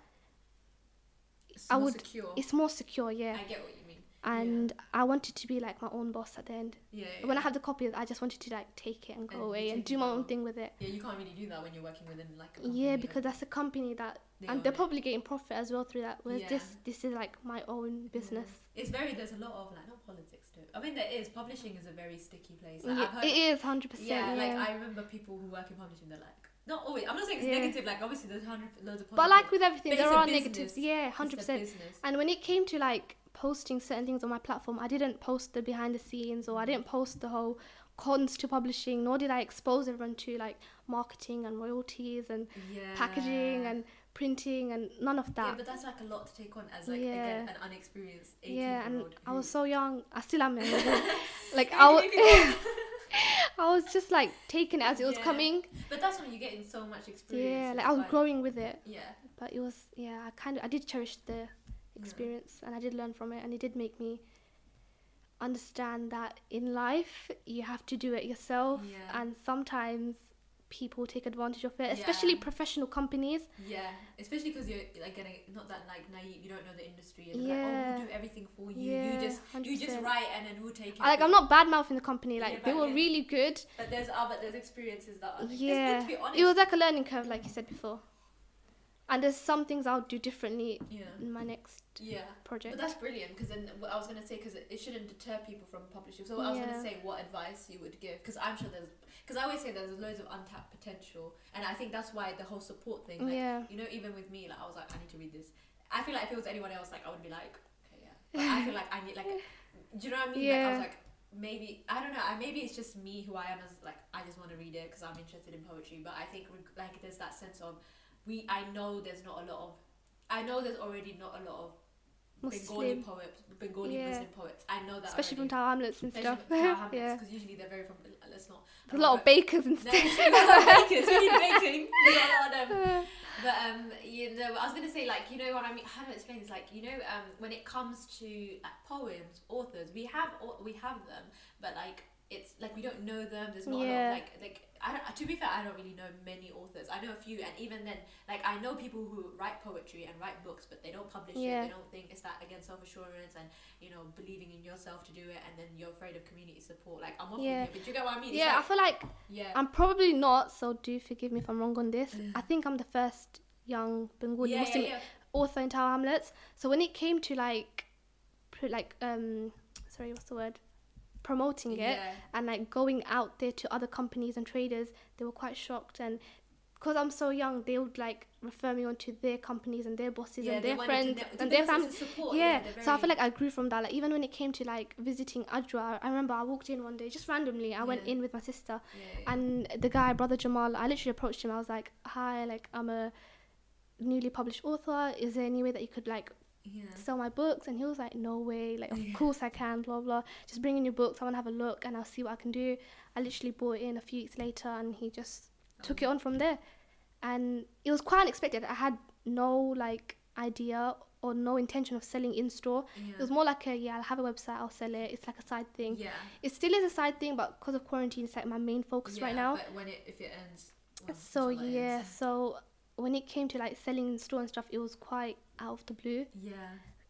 Speaker 1: It's
Speaker 2: I would-
Speaker 1: secure.
Speaker 2: it's more secure. Yeah.
Speaker 1: I get what
Speaker 2: And I wanted to be like my own boss at the end.
Speaker 1: Yeah.
Speaker 2: When I
Speaker 1: yeah.
Speaker 2: had the copy, I just wanted to like take it and go
Speaker 1: And
Speaker 2: away and do my own thing with it.
Speaker 1: Yeah, you can't really do that when you're working within like a
Speaker 2: Yeah, because that's a company that,
Speaker 1: they
Speaker 2: and they're
Speaker 1: it.
Speaker 2: probably getting profit as well through that. Whereas
Speaker 1: Yeah.
Speaker 2: this, this is like my own mm. business.
Speaker 1: It's very there's a lot of like not politics to it. I mean there is publishing is a very sticky place. Like,
Speaker 2: Yeah,
Speaker 1: I've heard,
Speaker 2: it is hundred percent.
Speaker 1: yeah,
Speaker 2: Yeah,
Speaker 1: like I remember people who work in publishing. They're like not always. I'm not saying it's
Speaker 2: Yeah.
Speaker 1: negative. Like obviously there's hundred loads of. Positive,
Speaker 2: but like with everything, there are negatives. Yeah, hundred percent. And when it came to like posting certain things on my platform, I didn't post the behind the scenes or I didn't post the whole cons to publishing, nor did I expose everyone to like marketing and royalties and
Speaker 1: Yeah.
Speaker 2: packaging and printing and none of that.
Speaker 1: Yeah, but that's like a lot to take on as like
Speaker 2: Yeah.
Speaker 1: again an unexperienced 18
Speaker 2: Yeah,
Speaker 1: year
Speaker 2: and
Speaker 1: old.
Speaker 2: I was so young. I still am. young. like I was, I was just like taking it as it was
Speaker 1: Yeah.
Speaker 2: coming.
Speaker 1: but that's when you get in so much experience.
Speaker 2: Yeah, like I was
Speaker 1: fine.
Speaker 2: growing with it.
Speaker 1: Yeah.
Speaker 2: But it was yeah, I kind of I did cherish the experience and I did learn from it and it did make me understand that in life you have to do it yourself
Speaker 1: Yeah.
Speaker 2: and sometimes people take advantage of it, especially
Speaker 1: Yeah.
Speaker 2: professional companies.
Speaker 1: Yeah, especially because you're like getting not that like naive. You don't know the industry, and
Speaker 2: Yeah.
Speaker 1: like, oh, we'll do everything for you.
Speaker 2: Yeah,
Speaker 1: you just you just write, and then we'll take it.
Speaker 2: Like I'm not bad mouthing the company, like
Speaker 1: Yeah,
Speaker 2: they were
Speaker 1: yeah.
Speaker 2: really good.
Speaker 1: But there's other there's experiences that are. Like,
Speaker 2: Yeah.
Speaker 1: It's good to be honest.
Speaker 2: It was like a learning curve like you said before. And there's some things I'll do differently
Speaker 1: yeah.
Speaker 2: in my next
Speaker 1: Yeah.
Speaker 2: project.
Speaker 1: But that's brilliant because then what I was gonna say because it, it shouldn't deter people from publishing. So I was
Speaker 2: Yeah.
Speaker 1: gonna say what advice you would give because I'm sure there's because I always say there's loads of untapped potential, and I think that's why the whole support thing. Like,
Speaker 2: yeah.
Speaker 1: You know, even with me, like I was like, I need to read this. I feel like if it was anyone else, like I would be like, okay, yeah. But I feel like I need like, do you know what I mean? Like I was like, maybe I don't know. I maybe it's just me who I am as like I just want to read it because I'm interested in poetry. But I think like there's that sense of we. I know there's not a lot of. I know there's already not a lot of Bengali poets, Bengali
Speaker 2: Yeah.
Speaker 1: Muslim poets. I know that
Speaker 2: especially from
Speaker 1: already.
Speaker 2: Tower Hamlets and
Speaker 1: Especially
Speaker 2: stuff.
Speaker 1: from Hamlets,
Speaker 2: yeah.
Speaker 1: because usually they're very from. Let's not.
Speaker 2: A lot of bakers and stuff.
Speaker 1: bakers. We need baking. We got a lot of them. But um, you know, I was gonna say like you know what I mean. How do I explain this? Like you know, um, when it comes to like, poems, authors, we have we have them, but like it's like we don't know them. There's not a lot of like like I don't. To be fair, I don't really know many authors. I know a few, and even then, like I know people who write poetry and write books, but they don't publish
Speaker 2: Yeah.
Speaker 1: it. They don't think it's that against self assurance and you know believing in yourself to do it, and then you're afraid of community support. Like I'm waffling
Speaker 2: Yeah.
Speaker 1: here, but you get what I mean? It's
Speaker 2: Yeah, I feel like
Speaker 1: yeah.
Speaker 2: I'm probably not, so do forgive me if I'm wrong on this. I think I'm the first young Bengali
Speaker 1: yeah,
Speaker 2: Muslim
Speaker 1: yeah, yeah.
Speaker 2: author in Tower Hamlets. So when it came to like, like um, sorry, what's the word? Promoting it
Speaker 1: Yeah.
Speaker 2: and like going out there to other companies and traders, they were quite shocked and. Because I'm so young, they would like refer me on to their companies and their bosses
Speaker 1: Yeah,
Speaker 2: and their
Speaker 1: wanted to
Speaker 2: friends and their family.
Speaker 1: support,
Speaker 2: yeah,
Speaker 1: they're
Speaker 2: so I feel like I grew from that. Like even when it came to like visiting Ajwa, I remember I walked in one day just randomly. I went in with my sister,
Speaker 1: Yeah, yeah.
Speaker 2: and the guy, brother Jamal, I literally approached him. I was like, "Hi, like I'm a newly published author. Is there any way that you could like
Speaker 1: yeah.
Speaker 2: sell my books?" And he was like, "No way. Like
Speaker 1: Yeah.
Speaker 2: of course I can. Blah blah. Just bring in your books. I want to have a look, and I'll see what I can do." I literally bought it in a few weeks later, and he just oh, took it on from there. And it was quite unexpected. I had no like idea or no intention of selling in store.
Speaker 1: Yeah.
Speaker 2: It was more like a yeah, I'll have a website, I'll sell it. It's like a side thing.
Speaker 1: yeah.
Speaker 2: It still is a side thing, but because of quarantine, it's like my main focus
Speaker 1: yeah,
Speaker 2: right now.
Speaker 1: But when it if it ends. well,
Speaker 2: so yeah,
Speaker 1: ends.
Speaker 2: so when it came to like selling in store and stuff, it was quite out of the blue,
Speaker 1: Yeah.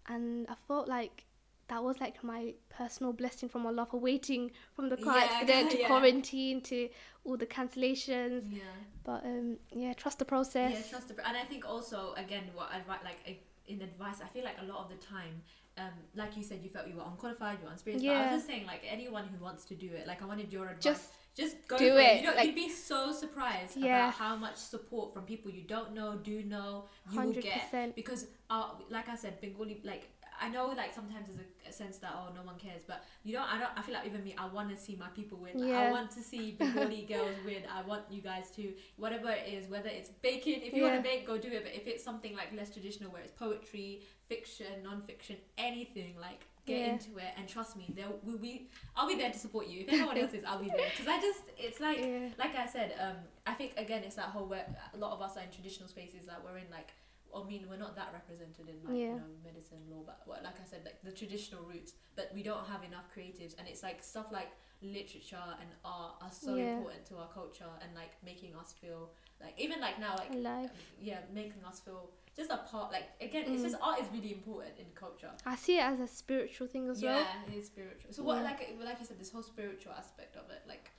Speaker 2: and I felt like that was like my personal blessing from Allah for waiting from the car
Speaker 1: Yeah,
Speaker 2: accident to
Speaker 1: yeah.
Speaker 2: quarantine to all the cancellations.
Speaker 1: Yeah.
Speaker 2: But um, yeah, trust the process.
Speaker 1: Yeah, trust the pr- and I think also again what I like in advice I feel like a lot of the time um like you said you felt you were unqualified you were unexperienced but I was just saying like anyone who wants to do it like I wanted your advice
Speaker 2: Just
Speaker 1: just go
Speaker 2: do
Speaker 1: for it,
Speaker 2: it,
Speaker 1: you know
Speaker 2: like-
Speaker 1: you'd be so surprised
Speaker 2: Yeah.
Speaker 1: about how much support from people you don't know do know you will get. Because uh, like I said Bengali like I know like sometimes there's a, sense that oh no one cares but you know I don't I feel like even me I want to see my people win. Like, I want to see Bengali girls win. I want you guys to whatever it is whether it's baking if you
Speaker 2: Yeah.
Speaker 1: want to bake go do it. But if it's something like less traditional where it's poetry fiction non-fiction anything like get
Speaker 2: Yeah.
Speaker 1: into it and trust me there will be I'll be there to support you if anyone else is I'll be there because I just it's like
Speaker 2: Yeah.
Speaker 1: like I said, um, I think again it's that whole where a lot of us are in traditional spaces like we're in like I mean, we're not that represented in like
Speaker 2: Yeah.
Speaker 1: you know medicine, law, but well, like I said, like the traditional routes. But we don't have enough creatives, and it's like stuff like literature and art are so
Speaker 2: Yeah.
Speaker 1: important to our culture and like making us feel like even like now like
Speaker 2: Alive.
Speaker 1: yeah, making us feel just a part. Like again, it's
Speaker 2: Mm.
Speaker 1: just art is really important in culture.
Speaker 2: I see it as a spiritual thing as well.
Speaker 1: yeah,
Speaker 2: well.
Speaker 1: it is spiritual. So what
Speaker 2: Yeah.
Speaker 1: like like you said, this whole spiritual aspect of it, like.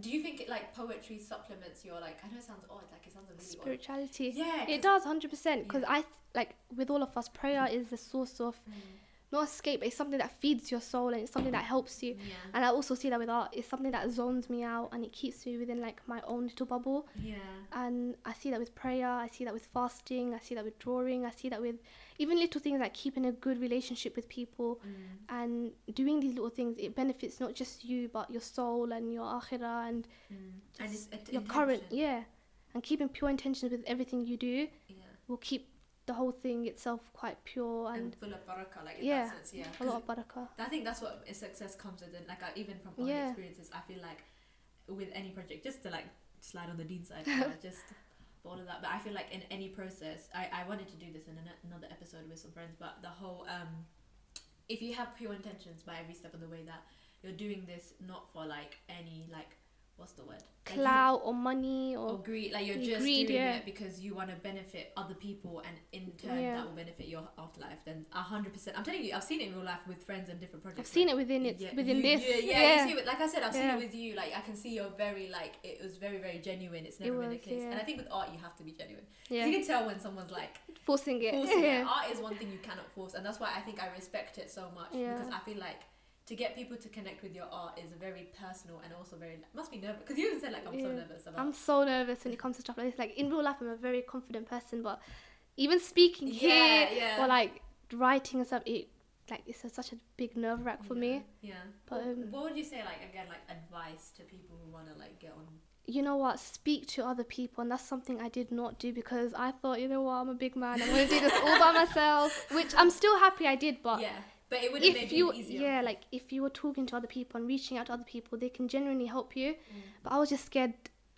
Speaker 1: Do you think it like poetry supplements your like? I know it sounds odd, like it sounds really odd.
Speaker 2: Spirituality.
Speaker 1: Yeah,
Speaker 2: It
Speaker 1: 'cause-
Speaker 2: does, hundred percent. Because
Speaker 1: Yeah.
Speaker 2: I th- like with all of us, prayer is the source of
Speaker 1: Mm,
Speaker 2: not escape. It's something that feeds your soul and it's something that helps you.
Speaker 1: yeah.
Speaker 2: And I also see that with art. It's something that zones me out and it keeps me within like my own little bubble.
Speaker 1: Yeah.
Speaker 2: And I see that with prayer. I see that with fasting. I see that with drawing. I see that with even little things like keeping a good relationship with people
Speaker 1: Mm.
Speaker 2: and doing these little things. It benefits not just you but your soul and your akhirah and
Speaker 1: Mm. And
Speaker 2: your current yeah. And keeping pure intentions with everything you do
Speaker 1: Yeah.
Speaker 2: will keep the whole thing itself quite pure
Speaker 1: And,
Speaker 2: and,
Speaker 1: full of barakah, like in
Speaker 2: yeah,
Speaker 1: that sense, yeah.
Speaker 2: a lot of barakah.
Speaker 1: I think that's what success comes with, and like I, even from my
Speaker 2: Yeah.
Speaker 1: experiences, I feel like with any project, just to like slide on the dean side, just for all of that. But I feel like in any process, I, I wanted to do this in an, another episode with some friends, but the whole um, if you have pure intentions by every step of the way that you're doing this not for like any like what's the word Like, you-
Speaker 2: Clout or money
Speaker 1: or
Speaker 2: or
Speaker 1: greed like you're just
Speaker 2: greed,
Speaker 1: doing
Speaker 2: yeah.
Speaker 1: it because you want to benefit other people and in turn
Speaker 2: Yeah.
Speaker 1: that will benefit your afterlife then 100% i'm telling you i've seen it in real life with friends and different projects
Speaker 2: I've seen
Speaker 1: like,
Speaker 2: it within it
Speaker 1: yeah,
Speaker 2: within
Speaker 1: you-
Speaker 2: this.
Speaker 1: yeah, yeah,
Speaker 2: Yeah,
Speaker 1: You see it, like i said i've seen it with you like i can see you're very like it was very very genuine it's
Speaker 2: It
Speaker 1: never been the
Speaker 2: was,
Speaker 1: case and i think with art you have to be genuine
Speaker 2: yeah.
Speaker 1: you can tell when someone's like
Speaker 2: forcing it.
Speaker 1: forcing it. art is one thing you cannot force and that's why i think i respect it so much because i feel like to get people to connect with your art is very personal and also very must be nervous because you even said like i'm so nervous about
Speaker 2: I'm so nervous when it comes to stuff like this. Like in real life, I'm a very confident person, but even speaking
Speaker 1: Yeah,
Speaker 2: here
Speaker 1: yeah.
Speaker 2: or like writing and stuff, it like it's a, such a big nerve wrack for me.
Speaker 1: Yeah.
Speaker 2: But,
Speaker 1: what,
Speaker 2: um,
Speaker 1: what would you say, like again, like advice to people who want to like get on?
Speaker 2: You know what? Speak to other people, and that's something I did not do because I thought, you know what, I'm a big man. I'm gonna do this all by myself, which I'm still happy I did. But
Speaker 1: yeah, but it would have
Speaker 2: if
Speaker 1: made
Speaker 2: you,
Speaker 1: it easier.
Speaker 2: yeah, like if you were talking to other people and reaching out to other people, they can genuinely help you.
Speaker 1: Mm.
Speaker 2: But I was just scared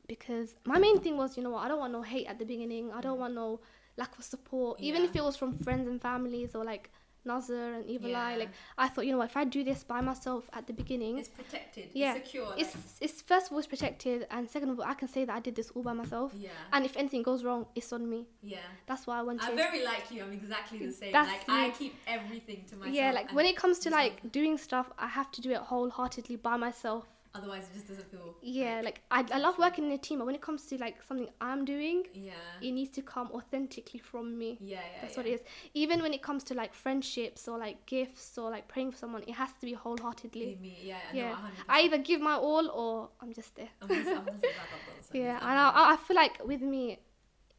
Speaker 2: because my main thing was, you know what, I don't want no hate at the beginning. I don't
Speaker 1: Mm.
Speaker 2: want no lack of support, even
Speaker 1: Yeah.
Speaker 2: if it was from friends and families or like Nazar and Evil Eye. Like I thought, you know what, if I do this by myself at the beginning,
Speaker 1: It's protected.
Speaker 2: Yeah,
Speaker 1: It's secure.
Speaker 2: it's
Speaker 1: like,
Speaker 2: it's first of all it's protected, and second of all, I can say that I did this all by myself.
Speaker 1: yeah,
Speaker 2: And if anything goes wrong, it's on me.
Speaker 1: yeah.
Speaker 2: That's why I wanted.
Speaker 1: I'm very like you. I'm exactly the same.
Speaker 2: That's
Speaker 1: like I keep everything to myself.
Speaker 2: yeah, like when it comes to like doing stuff, I have to do it wholeheartedly by myself.
Speaker 1: Otherwise, it just doesn't feel.
Speaker 2: Yeah, like I, I love working in a team, but when it comes to like something I'm doing,
Speaker 1: Yeah.
Speaker 2: it needs to come authentically from me.
Speaker 1: Yeah, yeah.
Speaker 2: That's
Speaker 1: yeah.
Speaker 2: what it is. Even when it comes to like friendships or like gifts or like praying for someone, it has to be wholeheartedly.
Speaker 1: Me, yeah,
Speaker 2: Yeah.
Speaker 1: No,
Speaker 2: I either give my all or I'm just there.
Speaker 1: I'm just, I'm just a backup dancer.
Speaker 2: Yeah, and I, I feel like with me,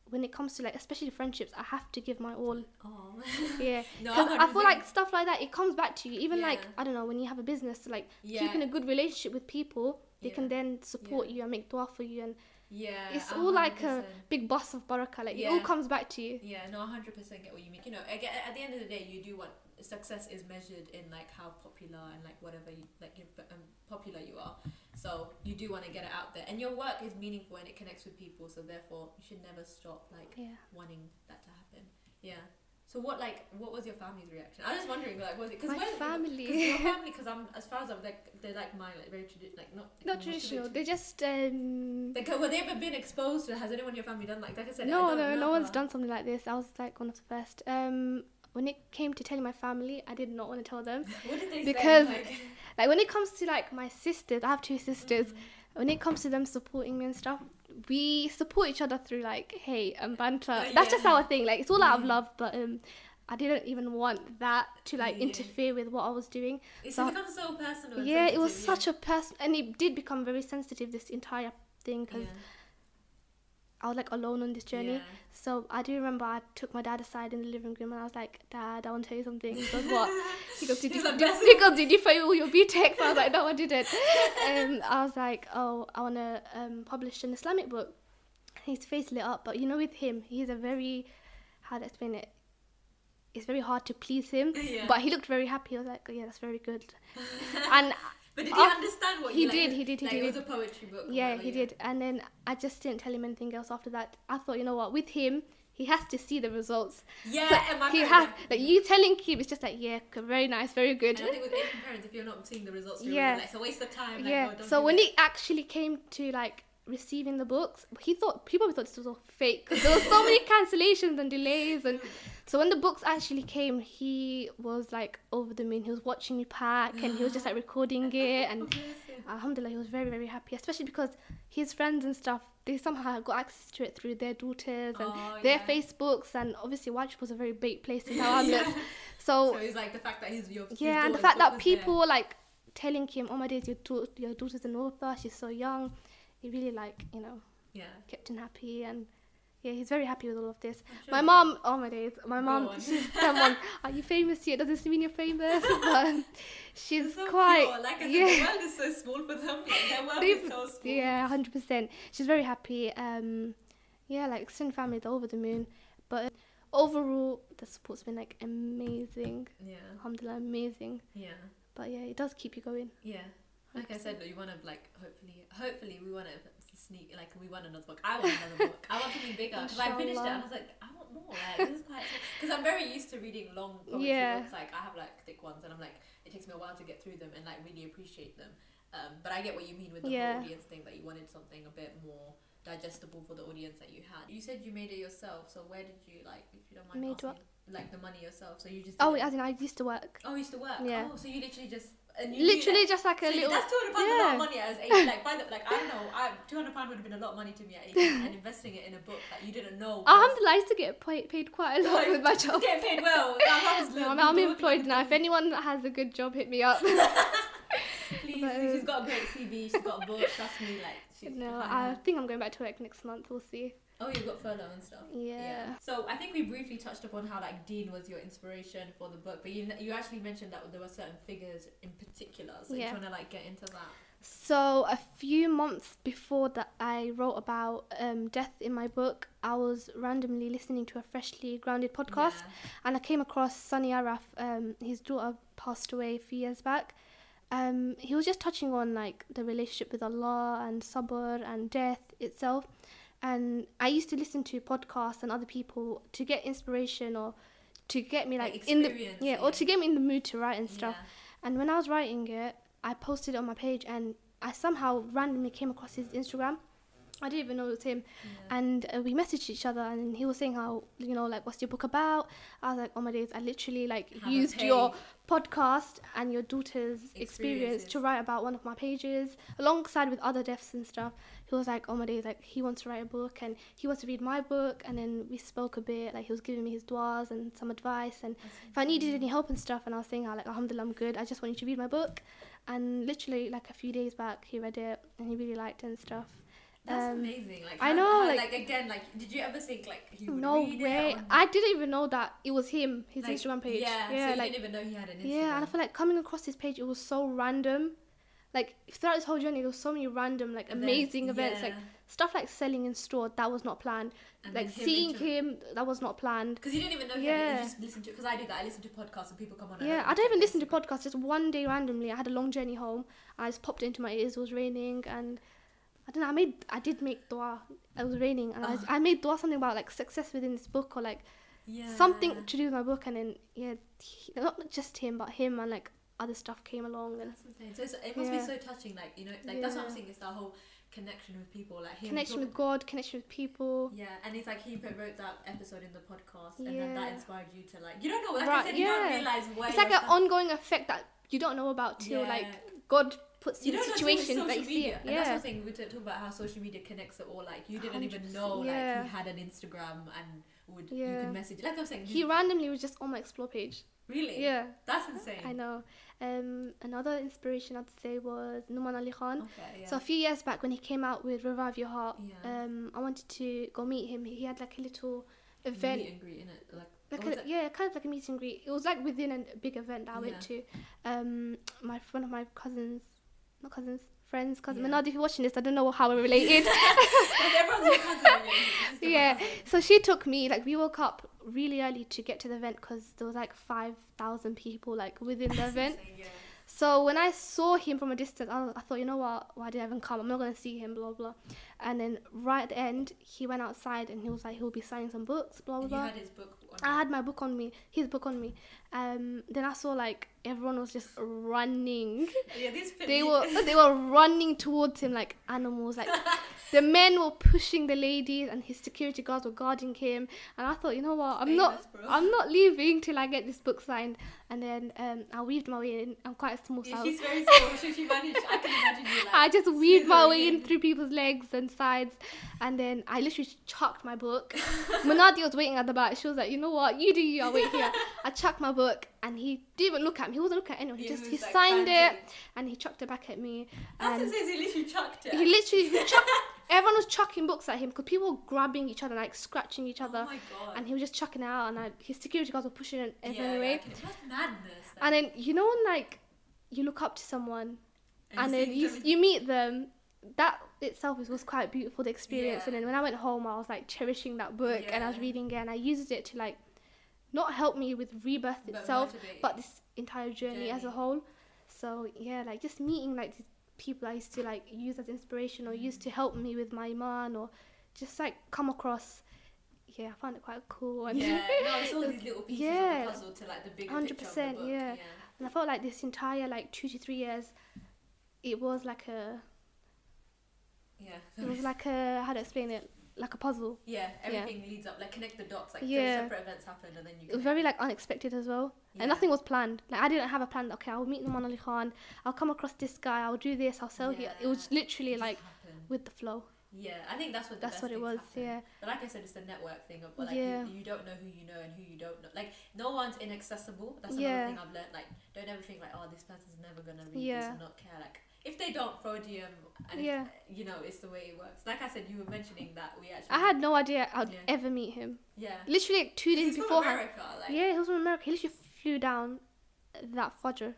Speaker 2: when it comes to like especially friendships, I have to give my all.
Speaker 1: Oh.
Speaker 2: Yeah,
Speaker 1: no,
Speaker 2: I feel like stuff like that it comes back to you. Even like I don't know when you have a business, like
Speaker 1: yeah,
Speaker 2: keeping a good relationship with people, they can then support you and make dua for you, and
Speaker 1: yeah,
Speaker 2: it's all like a big boss of barakah. Like it all comes back to you.
Speaker 1: Yeah, no, hundred percent get what you mean. You know, again, at the end of the day, you do want success is measured in like how popular and like whatever you like um, popular you are. So you do want to get it out there, and your work is meaningful and it connects with people. So therefore, you should never stop like
Speaker 2: Yeah.
Speaker 1: wanting that to happen. Yeah. So what like what was your family's reaction? I was just wondering like was it because
Speaker 2: My
Speaker 1: because
Speaker 2: family.
Speaker 1: your family because I'm as far as I'm like they're like mine like very traditional like not
Speaker 2: Not traditional. They just um.
Speaker 1: Like, have they ever been exposed to? Has anyone in your family done like? Like I said,
Speaker 2: No, no, no one's done something like this. I was like one of the first. Um, when it came to telling my family, I did not want to tell them.
Speaker 1: What did they
Speaker 2: Because-
Speaker 1: say? Like,
Speaker 2: Like when it comes to like my sisters, I have two sisters.
Speaker 1: Mm.
Speaker 2: When it comes to them supporting me and stuff, we support each other through like hey and banter.
Speaker 1: Uh,
Speaker 2: That's just
Speaker 1: yeah.
Speaker 2: our thing. Like it's all out of
Speaker 1: Mm.
Speaker 2: love, but um, I didn't even want that to like
Speaker 1: Yeah.
Speaker 2: interfere with what I was doing.
Speaker 1: It's
Speaker 2: So-
Speaker 1: become so personal.
Speaker 2: yeah, it was such a person, and it did become very sensitive. This entire thing because
Speaker 1: yeah.
Speaker 2: I was like alone on this journey.
Speaker 1: Yeah.
Speaker 2: So I do remember I took my dad aside in the living room and I was like, Dad, I want to tell you something. He goes, What? He goes, Did you,
Speaker 1: like,
Speaker 2: did, he goes, did you fail your BTEC? I was like, No, I didn't. Um, I was like, Oh, I want to um, publish an Islamic book. His face lit up, but you know, with him, he's a very, how to explain it? It's very hard to please him,
Speaker 1: Yeah.
Speaker 2: but he looked very happy. I was like, oh, yeah, that's very good. and
Speaker 1: But did he
Speaker 2: Af-
Speaker 1: understand what
Speaker 2: he
Speaker 1: you like,
Speaker 2: did, he did, he
Speaker 1: like, It
Speaker 2: did.
Speaker 1: was a poetry book.
Speaker 2: yeah,
Speaker 1: whatever,
Speaker 2: he did. And then I just didn't tell him anything else after that. I thought, you know what, with him, he has to see the results.
Speaker 1: Yeah,
Speaker 2: So
Speaker 1: and my
Speaker 2: he has
Speaker 1: like,
Speaker 2: you telling him it's just like yeah, very nice, very good.
Speaker 1: And I think with Asian parents, if you're not seeing the results, you're
Speaker 2: Yeah.
Speaker 1: really like, it's a waste of time. Like,
Speaker 2: yeah.
Speaker 1: oh, don't
Speaker 2: so when
Speaker 1: it.
Speaker 2: it actually came to like receiving the books, he thought people thought this was all fake 'cause there were so many cancellations and delays and so when the books actually came, he was like over the moon. He was watching me pack and he was just like recording it and Alhamdulillah, he was very very happy, especially because his friends and stuff they somehow got access to it through their daughters and
Speaker 1: Oh,
Speaker 2: their
Speaker 1: yeah.
Speaker 2: Facebooks and obviously Wajib was a very big place in our outlets.
Speaker 1: So
Speaker 2: So
Speaker 1: it's like the fact that he's your
Speaker 2: yeah, and the fact that
Speaker 1: there.
Speaker 2: people were like telling him, "Oh my days, your daughter, your daughter's an author. She's so young." He really like you know
Speaker 1: yeah.
Speaker 2: kept him happy and. Yeah, he's very happy with all of this.
Speaker 1: Sure
Speaker 2: My mom, oh my days, my mom, she's someone. Are you famous yet? Doesn't mean you're famous, but she's
Speaker 1: so
Speaker 2: quite.
Speaker 1: pure. Like I
Speaker 2: yeah.
Speaker 1: the world is so small for them. Like their world is so small.
Speaker 2: Yeah, hundred percent. She's very happy. Um, yeah, like extended family, they're over the moon. But overall, the support's been like amazing.
Speaker 1: Yeah.
Speaker 2: Alhamdulillah, amazing.
Speaker 1: Yeah.
Speaker 2: But yeah, it does keep you going.
Speaker 1: Yeah. Like I said, you want to like hopefully, hopefully we want to sneak like we want another book. I want another book. I want something bigger because I finished it and I was like, I want more. Like this is quite because I'm very used to reading long poetry
Speaker 2: Yeah.
Speaker 1: books. Like I have like thick ones and I'm like it takes me a while to get through them and like really appreciate them. Um, but I get what you mean with the
Speaker 2: Yeah.
Speaker 1: audience thing that you wanted something a bit more digestible for the audience that you had. You said you made it yourself, so where did you like if you don't mind
Speaker 2: Made
Speaker 1: asking, like the money yourself? So you just
Speaker 2: Oh,
Speaker 1: it-
Speaker 2: as in I used to work.
Speaker 1: oh, you used to work.
Speaker 2: Yeah.
Speaker 1: Oh, so you literally just and that-
Speaker 2: Literally just like a
Speaker 1: so
Speaker 2: little.
Speaker 1: That's two hundred pounds a lot of money as eight. Like, by the, like I don't know, I, two hundred pounds would have been a lot of money to me at eighteen, and investing it in a book that you didn't know. was-
Speaker 2: Alhamdulillah, I used to get paid, paid quite a lot
Speaker 1: Like,
Speaker 2: with my job.
Speaker 1: Getting paid well.
Speaker 2: No, I'm, I'm employed now. If anyone that has a good job, hit me up.
Speaker 1: Please,
Speaker 2: But,
Speaker 1: she's
Speaker 2: um,
Speaker 1: got a great CV. She's got a book. Trust me, like she's.
Speaker 2: no, I think I'm going back to work next month. We'll see.
Speaker 1: Oh, you've got furlough and stuff.
Speaker 2: Yeah.
Speaker 1: So I think we briefly touched upon how like Deen was your inspiration for the book, but you you actually mentioned that there were certain figures in particular. So
Speaker 2: Yeah.
Speaker 1: you're trying to like get into that.
Speaker 2: So a few months before that, I wrote about um, death in my book. I was randomly listening to a freshly grounded podcast,
Speaker 1: Yeah.
Speaker 2: and I came across Sunny Araf. Um, his daughter passed away a few years back. Um, he was just touching on like the relationship with Allah and sabr and death itself. And I used to listen to podcasts and other people to get inspiration or to get me
Speaker 1: Like
Speaker 2: like, in the yeah,
Speaker 1: yeah.
Speaker 2: or to get me in the mood to write and stuff.
Speaker 1: Yeah.
Speaker 2: And when I was writing it, I posted it on my page and I somehow randomly came across his Instagram. I didn't even know it was him.
Speaker 1: Yeah.
Speaker 2: And uh, we messaged each other and he was saying how, you know, like, what's your book about? I was like, oh my days, I literally like
Speaker 1: Have
Speaker 2: used your podcast and your daughter's experience to write about one of my pages alongside with other deaths and stuff. He was like, oh my days, like he wants to write a book and he wants to read my book. And then we spoke a bit, like he was giving me his duas and some advice. And if I needed any help and stuff, and I was saying, how like, Alhamdulillah, I'm good. I just want you to read my book. And literally, like a few days back, he read it and he really liked it and stuff.
Speaker 1: That's
Speaker 2: Um,
Speaker 1: amazing. Like
Speaker 2: I
Speaker 1: how-
Speaker 2: know,
Speaker 1: how-
Speaker 2: like-
Speaker 1: like again, like did you ever think like he would
Speaker 2: No
Speaker 1: read
Speaker 2: way.
Speaker 1: it? or-
Speaker 2: I didn't even know that it was him, his
Speaker 1: like,
Speaker 2: Instagram page.
Speaker 1: Yeah,
Speaker 2: Yeah,
Speaker 1: so you
Speaker 2: like
Speaker 1: didn't even know he had an Instagram.
Speaker 2: yeah, and I feel like coming across his page, it was so random. Like throughout this whole journey, there was so many random, like
Speaker 1: Events,
Speaker 2: amazing events, like
Speaker 1: yeah.
Speaker 2: stuff like selling in store that was not planned.
Speaker 1: And
Speaker 2: like
Speaker 1: him
Speaker 2: seeing him, that was not planned.
Speaker 1: Because you didn't even know it.
Speaker 2: Yeah.
Speaker 1: You just listened to because I do that. I listen to podcasts and people come on.
Speaker 2: Yeah, I don't even listen to podcasts. Just one day randomly, I had a long journey home. I just popped into my ears. It was raining, and I don't know. I made, I did make dua. It was raining, and
Speaker 1: Oh.
Speaker 2: I, ah. I made dua something about like success within this book or like
Speaker 1: Yeah.
Speaker 2: something to do with my book. And then yeah, he, not just him, but him and like other stuff came along and.
Speaker 1: So it's, it must
Speaker 2: Yeah.
Speaker 1: be so touching. Like you know, like that's what I'm saying. It's that whole connection with people, like him
Speaker 2: connection
Speaker 1: talk-
Speaker 2: with God, connection with people.
Speaker 1: Yeah, and it's like he wrote that episode in the podcast, and then that inspired you to like you don't know. Like
Speaker 2: Right,
Speaker 1: I said, you
Speaker 2: yeah.
Speaker 1: don't realize where
Speaker 2: It's like an ongoing effect that you don't know about till
Speaker 1: Yeah.
Speaker 2: like God puts
Speaker 1: you
Speaker 2: you in
Speaker 1: don't know until it's
Speaker 2: situations that you see it.
Speaker 1: And that's
Speaker 2: Yeah.
Speaker 1: thing we talk about how social media connects it all. Like you didn't even
Speaker 2: 100%,
Speaker 1: know
Speaker 2: yeah.
Speaker 1: like he had an Instagram and would you
Speaker 2: Yeah.
Speaker 1: could message. Like I was saying,
Speaker 2: He randomly was just on my explore page.
Speaker 1: really
Speaker 2: Yeah.
Speaker 1: that's insane.
Speaker 2: I know. Um, another inspiration I'd say was Nouman Ali Khan.
Speaker 1: Okay, yeah.
Speaker 2: So a few years back when he came out with Revive Your Heart,
Speaker 1: Yeah.
Speaker 2: um, I wanted to go meet him. He had like a little event,
Speaker 1: Meet and greet in it, like,
Speaker 2: like a, yeah, kind of like a meet and greet. It was like within a big event that I went to. Um, my one of my cousins, not cousins, friends, cousin.
Speaker 1: Yeah.
Speaker 2: Manad, if you're watching this, I don't know how we're related.
Speaker 1: Like, everyone's your cousin. when you're- you're just your
Speaker 2: yeah. So she took me. Like we woke up really early to get to the event because there was like five thousand people like within the event.
Speaker 1: yeah.
Speaker 2: So when I saw him from a distance, I, I thought, you know what? Why did I even come? I'm not gonna see him. Blah blah. And then right at the end, he went outside and he was like, he'll be signing some books. Blah blah.
Speaker 1: had his book.
Speaker 2: I had my book on me, his book on me. Um, then I saw like everyone was just running.
Speaker 1: yeah, this
Speaker 2: They were they were running towards him like animals. Like the men were pushing the ladies, and his security guards were guarding him. And I thought, you know what? I'm not
Speaker 1: bro.
Speaker 2: I'm not leaving till I get this book signed. And then um, I weaved my way in. I'm quite a small,
Speaker 1: Yeah,
Speaker 2: I
Speaker 1: she's very small. so she managed. I can imagine you like.
Speaker 2: I just weaved my way in through people's legs and sides, and then I literally chucked my book. Munadi was waiting at the back. She was like, "You know what? You do you. I'll wait here." I chucked my book, and he didn't even look at me. He wasn't looking at anyone. He
Speaker 1: Yeah,
Speaker 2: just
Speaker 1: he
Speaker 2: he
Speaker 1: like,
Speaker 2: signed it, and he chucked it back at me.
Speaker 1: That's
Speaker 2: And
Speaker 1: says he literally chucked it.
Speaker 2: he literally he chucked. Everyone was chucking books at him because people were grabbing each other, like scratching each
Speaker 1: Oh
Speaker 2: other,
Speaker 1: my god.
Speaker 2: and he was just chucking it out. And I, his security guards were pushing it
Speaker 1: yeah,
Speaker 2: every
Speaker 1: yeah,
Speaker 2: way.
Speaker 1: That's madness.
Speaker 2: And then you know when like you look up to someone and
Speaker 1: you
Speaker 2: then you
Speaker 1: them-
Speaker 2: you meet them that itself was, was quite beautiful the experience and then when i went home i was like cherishing that book and i was reading it and i used it to like not help me with rebirth
Speaker 1: but
Speaker 2: itself but this entire journey, as a whole so yeah like just meeting like these people i used to like use as inspiration or used to mm. help me with my iman or just like come across yeah i found it quite cool and
Speaker 1: yeah, no, it's all these little pieces
Speaker 2: Yeah.
Speaker 1: of the puzzle to like the bigger
Speaker 2: 100%,
Speaker 1: picture of the book.
Speaker 2: yeah. and i felt like this entire like two to three years it was like a
Speaker 1: yeah.
Speaker 2: it was like a how to explain it like a puzzle
Speaker 1: yeah, everything leads up. Like connect the dots. Like
Speaker 2: Yeah.
Speaker 1: yeah. separate events happen, and then you.
Speaker 2: it was very like unexpected as well
Speaker 1: Yeah.
Speaker 2: and nothing was planned like i didn't have a plan okay i'll meet Nouman ali khan i'll come across this guy i'll do this i'll sell here it was literally
Speaker 1: It
Speaker 2: like
Speaker 1: happened.
Speaker 2: with the flow
Speaker 1: Yeah, I think that's what. The
Speaker 2: that's what it was
Speaker 1: happen.
Speaker 2: yeah
Speaker 1: But like I said, it's the network thing of like
Speaker 2: Yeah.
Speaker 1: you, you don't know who you know and who you don't know. Like no one's inaccessible. That's
Speaker 2: Yeah.
Speaker 1: another thing I've learned. Like don't ever think like oh this person's never gonna read this
Speaker 2: Yeah.
Speaker 1: and not care. Like if they don't throw a DM and
Speaker 2: Yeah.
Speaker 1: if, you know it's the way it works. Like I said, you were mentioning that we actually.
Speaker 2: i had no idea i'd
Speaker 1: Yeah.
Speaker 2: ever meet him
Speaker 1: yeah.
Speaker 2: literally like two days
Speaker 1: He's from
Speaker 2: beforehand
Speaker 1: America, like
Speaker 2: yeah he was from america he literally flew down that fudger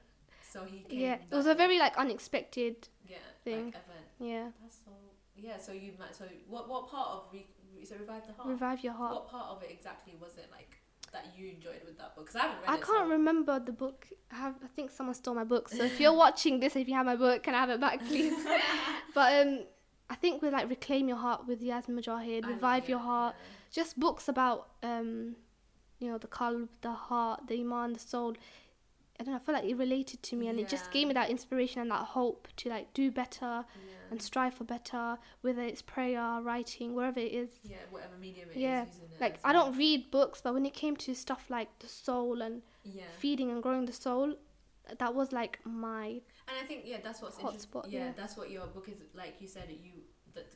Speaker 1: so he came.
Speaker 2: yeah it was a very like unexpected
Speaker 1: yeah
Speaker 2: thing.
Speaker 1: like, event.
Speaker 2: yeah
Speaker 1: That's so yeah. So you met. So what what part of re, so revive the heart?
Speaker 2: revive your heart
Speaker 1: What part of it exactly was it like that you enjoyed with that book? Because I haven't read
Speaker 2: I
Speaker 1: it.
Speaker 2: I can't
Speaker 1: so-
Speaker 2: remember the book. I have. I think someone stole my book. So if you're watching this, if you have my book, can I have it back, please? but um, I think with like reclaim your heart with Yasmin
Speaker 1: Mogahed,
Speaker 2: revive your
Speaker 1: yeah,
Speaker 2: heart, just books about um, you know, the qalb, the heart, the iman, the soul. I don't know. I feel like it related to me, and it just gave me that inspiration and that hope to like do better
Speaker 1: Yeah.
Speaker 2: and strive for better, whether it's prayer, writing, wherever it is.
Speaker 1: Yeah, whatever medium it is.
Speaker 2: Yeah,
Speaker 1: it
Speaker 2: Like I
Speaker 1: a-
Speaker 2: don't read books, but when it came to stuff like the soul and
Speaker 1: Yeah,
Speaker 2: feeding and growing the soul that was like my
Speaker 1: and I think yeah, that's what's
Speaker 2: Hot
Speaker 1: interest- Yeah,
Speaker 2: yeah.
Speaker 1: that's what your book is like. You said. You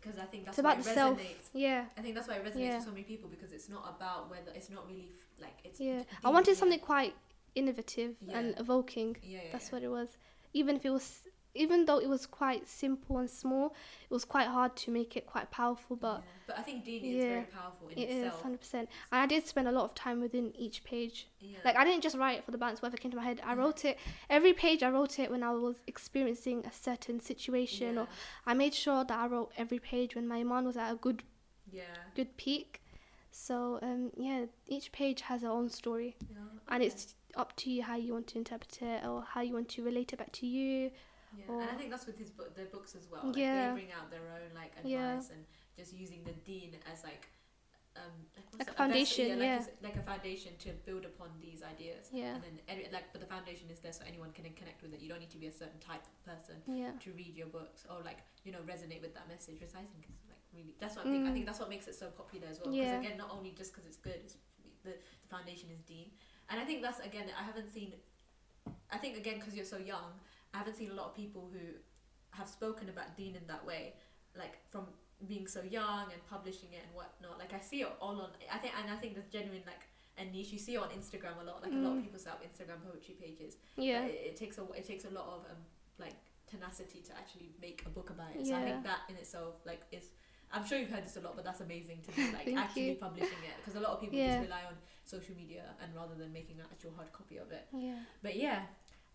Speaker 1: because I think that's
Speaker 2: it's
Speaker 1: why it
Speaker 2: the self yeah
Speaker 1: I think that's why it resonates
Speaker 2: Yeah.
Speaker 1: with so many people because it's not about whether it's not really like it's.
Speaker 2: yeah i wanted
Speaker 1: yeah.
Speaker 2: something quite innovative and evoking
Speaker 1: Yeah, yeah,
Speaker 2: that's
Speaker 1: yeah.
Speaker 2: what it was even if it was even though it was quite simple and small it was quite hard to make it quite powerful but
Speaker 1: Yeah. But I think Dini
Speaker 2: Yeah,
Speaker 1: is very powerful in
Speaker 2: it is
Speaker 1: itself.
Speaker 2: 100% and i did spend a lot of time within each page
Speaker 1: Yeah.
Speaker 2: like i didn't just write it for the balance whatever came to my head i wrote it every page i wrote it when i was experiencing a certain situation or i made sure that i wrote every page when my iman was at a good
Speaker 1: yeah.
Speaker 2: good peak. So um, yeah, each page has its own story,
Speaker 1: yeah.
Speaker 2: and it's up to you how you want to interpret it or how you want to relate it back to you.
Speaker 1: Yeah,
Speaker 2: or-
Speaker 1: and I think that's with his book, their books as well. Like
Speaker 2: Yeah.
Speaker 1: they bring out their own like advice
Speaker 2: Yeah.
Speaker 1: and just using the deen as like um like,
Speaker 2: a
Speaker 1: vessel-
Speaker 2: foundation,
Speaker 1: yeah, like,
Speaker 2: yeah.
Speaker 1: said, like a foundation to build upon these ideas.
Speaker 2: Yeah,
Speaker 1: And then every, like, but the foundation is there so anyone can connect with it. You don't need to be a certain type of person
Speaker 2: yeah,
Speaker 1: to read your books or like you know resonate with that message. Which I think is like really that's what I think. I
Speaker 2: Mm.
Speaker 1: think that's what makes it so popular as well. Because
Speaker 2: Yeah.
Speaker 1: again, not only just because it's good, it's, the the foundation is Deen, and I think that's again I haven't seen. I think again because you're so young, I haven't seen a lot of people who have spoken about Deen in that way, like from being so young and publishing it and whatnot. Like I see it all on. I think and I think there's genuine like a niche. You see it on Instagram a lot. Like a lot of
Speaker 2: Mm.
Speaker 1: people set up Instagram poetry pages.
Speaker 2: yeah,
Speaker 1: it, it takes a it takes a lot of um like tenacity to actually make a book about it. So I think that in itself like is I'm sure you've heard this a lot, but that's amazing to be like
Speaker 2: Thank
Speaker 1: actually
Speaker 2: you.
Speaker 1: publishing it because a lot of people
Speaker 2: Yeah.
Speaker 1: just rely on social media and rather than making an actual hard copy of it.
Speaker 2: yeah,
Speaker 1: But yeah,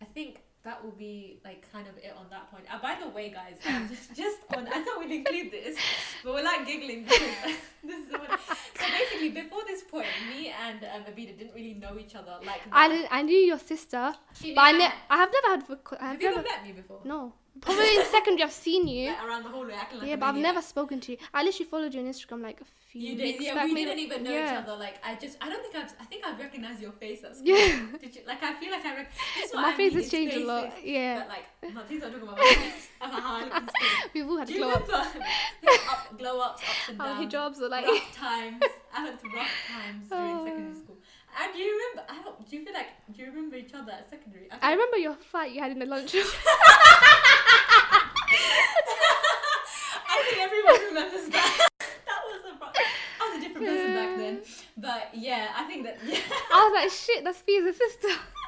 Speaker 1: I think that will be like kind of it on that point. Uh, by the way, guys, just, just on I thought we'd include this, but we're like giggling this is what, so basically before this point, me and um, Abida didn't really know each other like
Speaker 2: I did, I knew your sister,
Speaker 1: She
Speaker 2: but I, ne-
Speaker 1: I-
Speaker 2: have never had.
Speaker 1: Have
Speaker 2: have
Speaker 1: you
Speaker 2: never.
Speaker 1: ever met me before?
Speaker 2: No, probably in secondary I've seen you.
Speaker 1: Like, around the hallway, acting like
Speaker 2: yeah,
Speaker 1: a
Speaker 2: but I've
Speaker 1: maniac.
Speaker 2: never spoken to you. I literally followed you on Instagram like a few
Speaker 1: You did,
Speaker 2: weeks
Speaker 1: yeah.
Speaker 2: back.
Speaker 1: we
Speaker 2: maybe.
Speaker 1: didn't even know
Speaker 2: yeah.
Speaker 1: each other. Like, I just, I don't think I've, I think I've recognized your face at school.
Speaker 2: Yeah.
Speaker 1: Did you? Like, I feel like I. Rec- this is what
Speaker 2: My
Speaker 1: I
Speaker 2: face
Speaker 1: mean,
Speaker 2: has
Speaker 1: it's
Speaker 2: changed a lot.
Speaker 1: faces.
Speaker 2: Yeah,
Speaker 1: But like, no, please don't talk about my face. I'm like, how I look in school.
Speaker 2: we've all had
Speaker 1: Do you
Speaker 2: glow up.
Speaker 1: remember? Up, glow ups, ups and
Speaker 2: Our
Speaker 1: downs.
Speaker 2: hijabs are like.
Speaker 1: rough times. I through rough times during
Speaker 2: Oh.
Speaker 1: secondary school. And do you remember? I don't. Do you feel like? Do you remember each other at secondary? feel
Speaker 2: I remember your fight you had in the lunchroom.
Speaker 1: I think everyone remembers that. that was a. pro- I was a different person back then. But yeah, I think that. Yeah.
Speaker 2: I was like, shit, that's Fia's sister.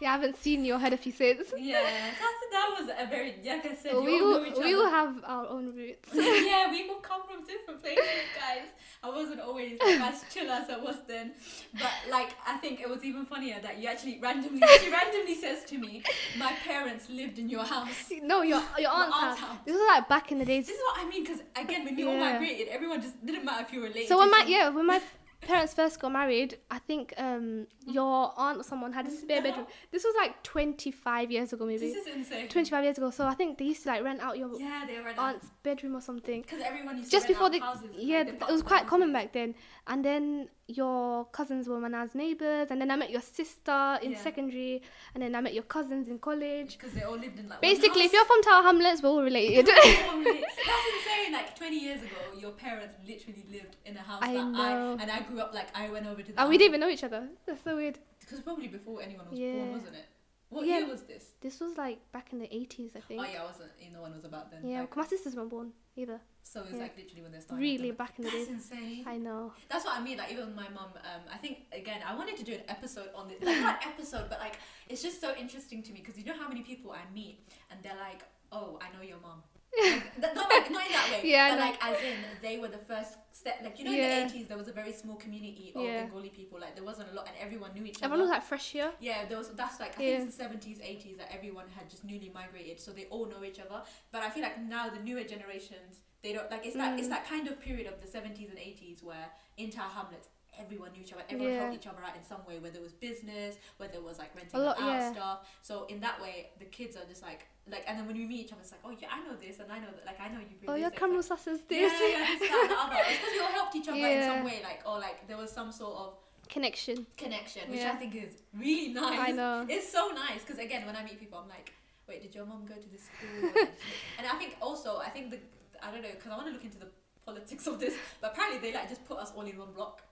Speaker 2: yeah, I haven't seen you or heard of you since.
Speaker 1: Yeah, that's, that was a very, like I said, you
Speaker 2: we
Speaker 1: all
Speaker 2: all,
Speaker 1: knew each
Speaker 2: we all have our own roots.
Speaker 1: yeah, we all come from different places, guys. I wasn't always like, as chill as I was then, but like I think it was even funnier that you actually randomly, she randomly says to me, "My parents lived in your house."
Speaker 2: no, your your aunt's,
Speaker 1: aunt's
Speaker 2: house.
Speaker 1: house.
Speaker 2: This was like back in the days.
Speaker 1: This is what I mean, because again, when we all migrated, everyone just didn't matter if you were late.
Speaker 2: So when my yeah, when my parents first got married, I think um your aunt or someone had a spare bedroom. This was like 25 years ago, maybe.
Speaker 1: this is insane.
Speaker 2: 25 years ago. So I think they used to like rent out your
Speaker 1: Yeah,
Speaker 2: aunt's bedroom or something.
Speaker 1: because everyone used
Speaker 2: Just
Speaker 1: to rent
Speaker 2: before
Speaker 1: out
Speaker 2: the
Speaker 1: houses,
Speaker 2: yeah,
Speaker 1: like,
Speaker 2: it was quite common back then. And then your cousins were my nan's neighbors, and then I met your sister in
Speaker 1: Yeah.
Speaker 2: secondary, and then I met your cousins in college.
Speaker 1: because they all lived in like
Speaker 2: Basically, if you're from Tower Hamlets, we're all related.
Speaker 1: That's insane. Like 20 years ago, your parents literally lived in a house
Speaker 2: I
Speaker 1: that
Speaker 2: know.
Speaker 1: I and I grew up like I went over to. The
Speaker 2: and we didn't even know each other. That's so weird.
Speaker 1: because probably before anyone was
Speaker 2: Yeah.
Speaker 1: born, wasn't it? What
Speaker 2: Yeah.
Speaker 1: year was this?
Speaker 2: This was like back in the 80s, I think.
Speaker 1: Oh yeah, I wasn't. You know, one was about then.
Speaker 2: yeah,
Speaker 1: Like,
Speaker 2: my sisters weren't born either.
Speaker 1: so it was
Speaker 2: yeah.
Speaker 1: like literally when they started.
Speaker 2: Really back in the
Speaker 1: That's
Speaker 2: days.
Speaker 1: insane.
Speaker 2: I know.
Speaker 1: That's what I mean. Like even my mum, um, I think again, I wanted to do an episode on this. Like not episode, but like it's just so interesting to me because you know how many people I meet and they're like, "Oh, I know your mum." Like, not like not in that way.
Speaker 2: Yeah,
Speaker 1: but
Speaker 2: know.
Speaker 1: like as in they were the first step. Like you know,
Speaker 2: Yeah.
Speaker 1: in the eighties there was a very small community of
Speaker 2: Yeah.
Speaker 1: Bengali people. Like there wasn't a lot, and everyone knew each
Speaker 2: Everyone was
Speaker 1: other.
Speaker 2: like fresh here.
Speaker 1: yeah, there was. That's like I
Speaker 2: Yeah.
Speaker 1: think it's the seventies, eighties that everyone had just newly migrated, so they all know each other. But I feel like now the newer generations, they don't like. It's that it's
Speaker 2: Mm.
Speaker 1: that kind of period of the seventies and eighties where in Tower Hamlets everyone knew each other, everyone
Speaker 2: Yeah.
Speaker 1: helped each other out in some way, whether it was business, whether it was like renting
Speaker 2: lot,
Speaker 1: out
Speaker 2: yeah.
Speaker 1: stuff. So in that way, the kids are just like like, and then when we meet each other, it's like, oh yeah, I know this, and I know that, like I know you. bring
Speaker 2: Oh, your camera
Speaker 1: like-
Speaker 2: says
Speaker 1: Yeah,
Speaker 2: this.
Speaker 1: yeah, this, that, other. It's because we all helped each other in some way, like or like there was some sort of
Speaker 2: Connection.
Speaker 1: connection, which
Speaker 2: Yeah.
Speaker 1: I think is really nice.
Speaker 2: I know.
Speaker 1: It's so nice because again, when I meet people, I'm like, wait, did your mom go to this school? Or did she-" and I think also, I think the I don't know because I want to look into the politics of this, but apparently they like just put us all in one block.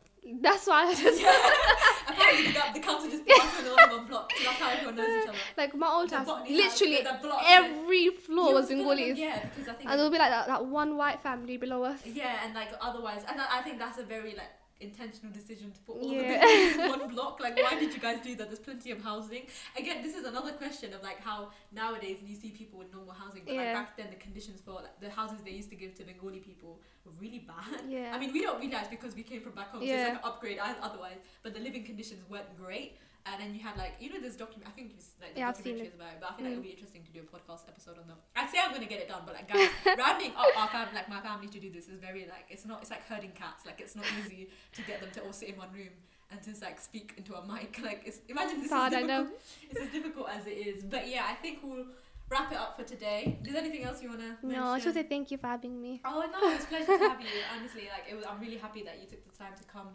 Speaker 2: That's why I just
Speaker 1: apparently the, the council just us all in one block. That's how everyone knows each other.
Speaker 2: like my old
Speaker 1: The
Speaker 2: house.
Speaker 1: house,
Speaker 2: Literally
Speaker 1: the- the block,
Speaker 2: every floor was in
Speaker 1: like- Yeah, because I think
Speaker 2: and there'll be like that, that one white family below us.
Speaker 1: Yeah, and like otherwise, and I think that's a very like intentional decision to put all
Speaker 2: Yeah.
Speaker 1: the buildings in one block. Like, why did you guys do that? There's plenty of housing. Again, this is another question of like how nowadays you see people with normal housing, but like back then the conditions for like, the houses they used to give to Bengali people were really bad.
Speaker 2: Yeah.
Speaker 1: I mean, we don't realize because we came from back home, so
Speaker 2: Yeah.
Speaker 1: it's like an upgrade otherwise. But the living conditions weren't great. And then you had like you know this document. I think it's like the
Speaker 2: Yeah, I've seen
Speaker 1: documentaries about it, but I feel like
Speaker 2: Mm.
Speaker 1: it'll be interesting to do a podcast episode on them. I'd say I'm gonna get it done, but like guys, rounding up our family, like my family, to do this is very like it's not. It's like herding cats. Like it's not easy to get them to all sit in one room and to like speak into a mic. Like it's imagine this
Speaker 2: hard,
Speaker 1: is
Speaker 2: I
Speaker 1: difficult.
Speaker 2: know.
Speaker 1: It's as difficult as it is. But yeah, I think we'll wrap it up for today. Is there anything else you wanna?
Speaker 2: No, I just say thank you for having me.
Speaker 1: Oh no, it's a pleasure to have you. Honestly, like it was, I'm really happy that you took the time to come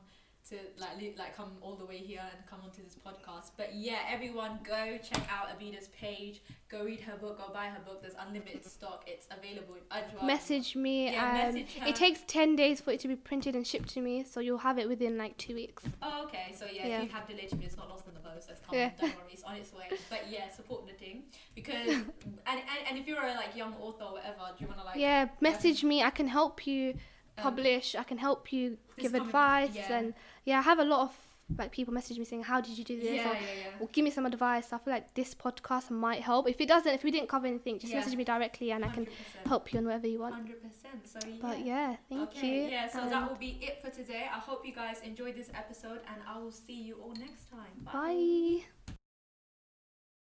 Speaker 1: to like li- like come all the way here and come onto this podcast. But yeah, everyone go check out Abida's page. Go read her book. Go buy her book. There's unlimited stock. It's available in Ajwa.
Speaker 2: Message me,
Speaker 1: Yeah,
Speaker 2: and
Speaker 1: message her.
Speaker 2: it takes 10 days for it to be printed and shipped to me, so you'll have it within like two weeks.
Speaker 1: Oh, okay. So yeah,
Speaker 2: Yeah.
Speaker 1: if you have delayed shipping, it's not lost in the post. That's coming.
Speaker 2: Yeah.
Speaker 1: Don't worry, it's on its way. But yeah, support the thing because and, and and if you're a like young author or whatever, do you wanna like
Speaker 2: yeah, message me. I can help you
Speaker 1: um,
Speaker 2: publish. I can help you give advice,
Speaker 1: yeah.
Speaker 2: and yeah, I have a lot of like people message me saying, "How did you do this?"
Speaker 1: Yeah,
Speaker 2: or,
Speaker 1: yeah, yeah.
Speaker 2: or give me some advice. I feel like this podcast might help. If it doesn't, if we didn't cover anything, just
Speaker 1: Yeah.
Speaker 2: message me directly, and I can help you on whatever you want.
Speaker 1: Hundred percent. So yeah.
Speaker 2: But yeah, thank
Speaker 1: okay,
Speaker 2: you.
Speaker 1: Yeah, so
Speaker 2: and
Speaker 1: that will be it for today. I hope you guys enjoyed this episode and I will see you all next time.
Speaker 2: bye.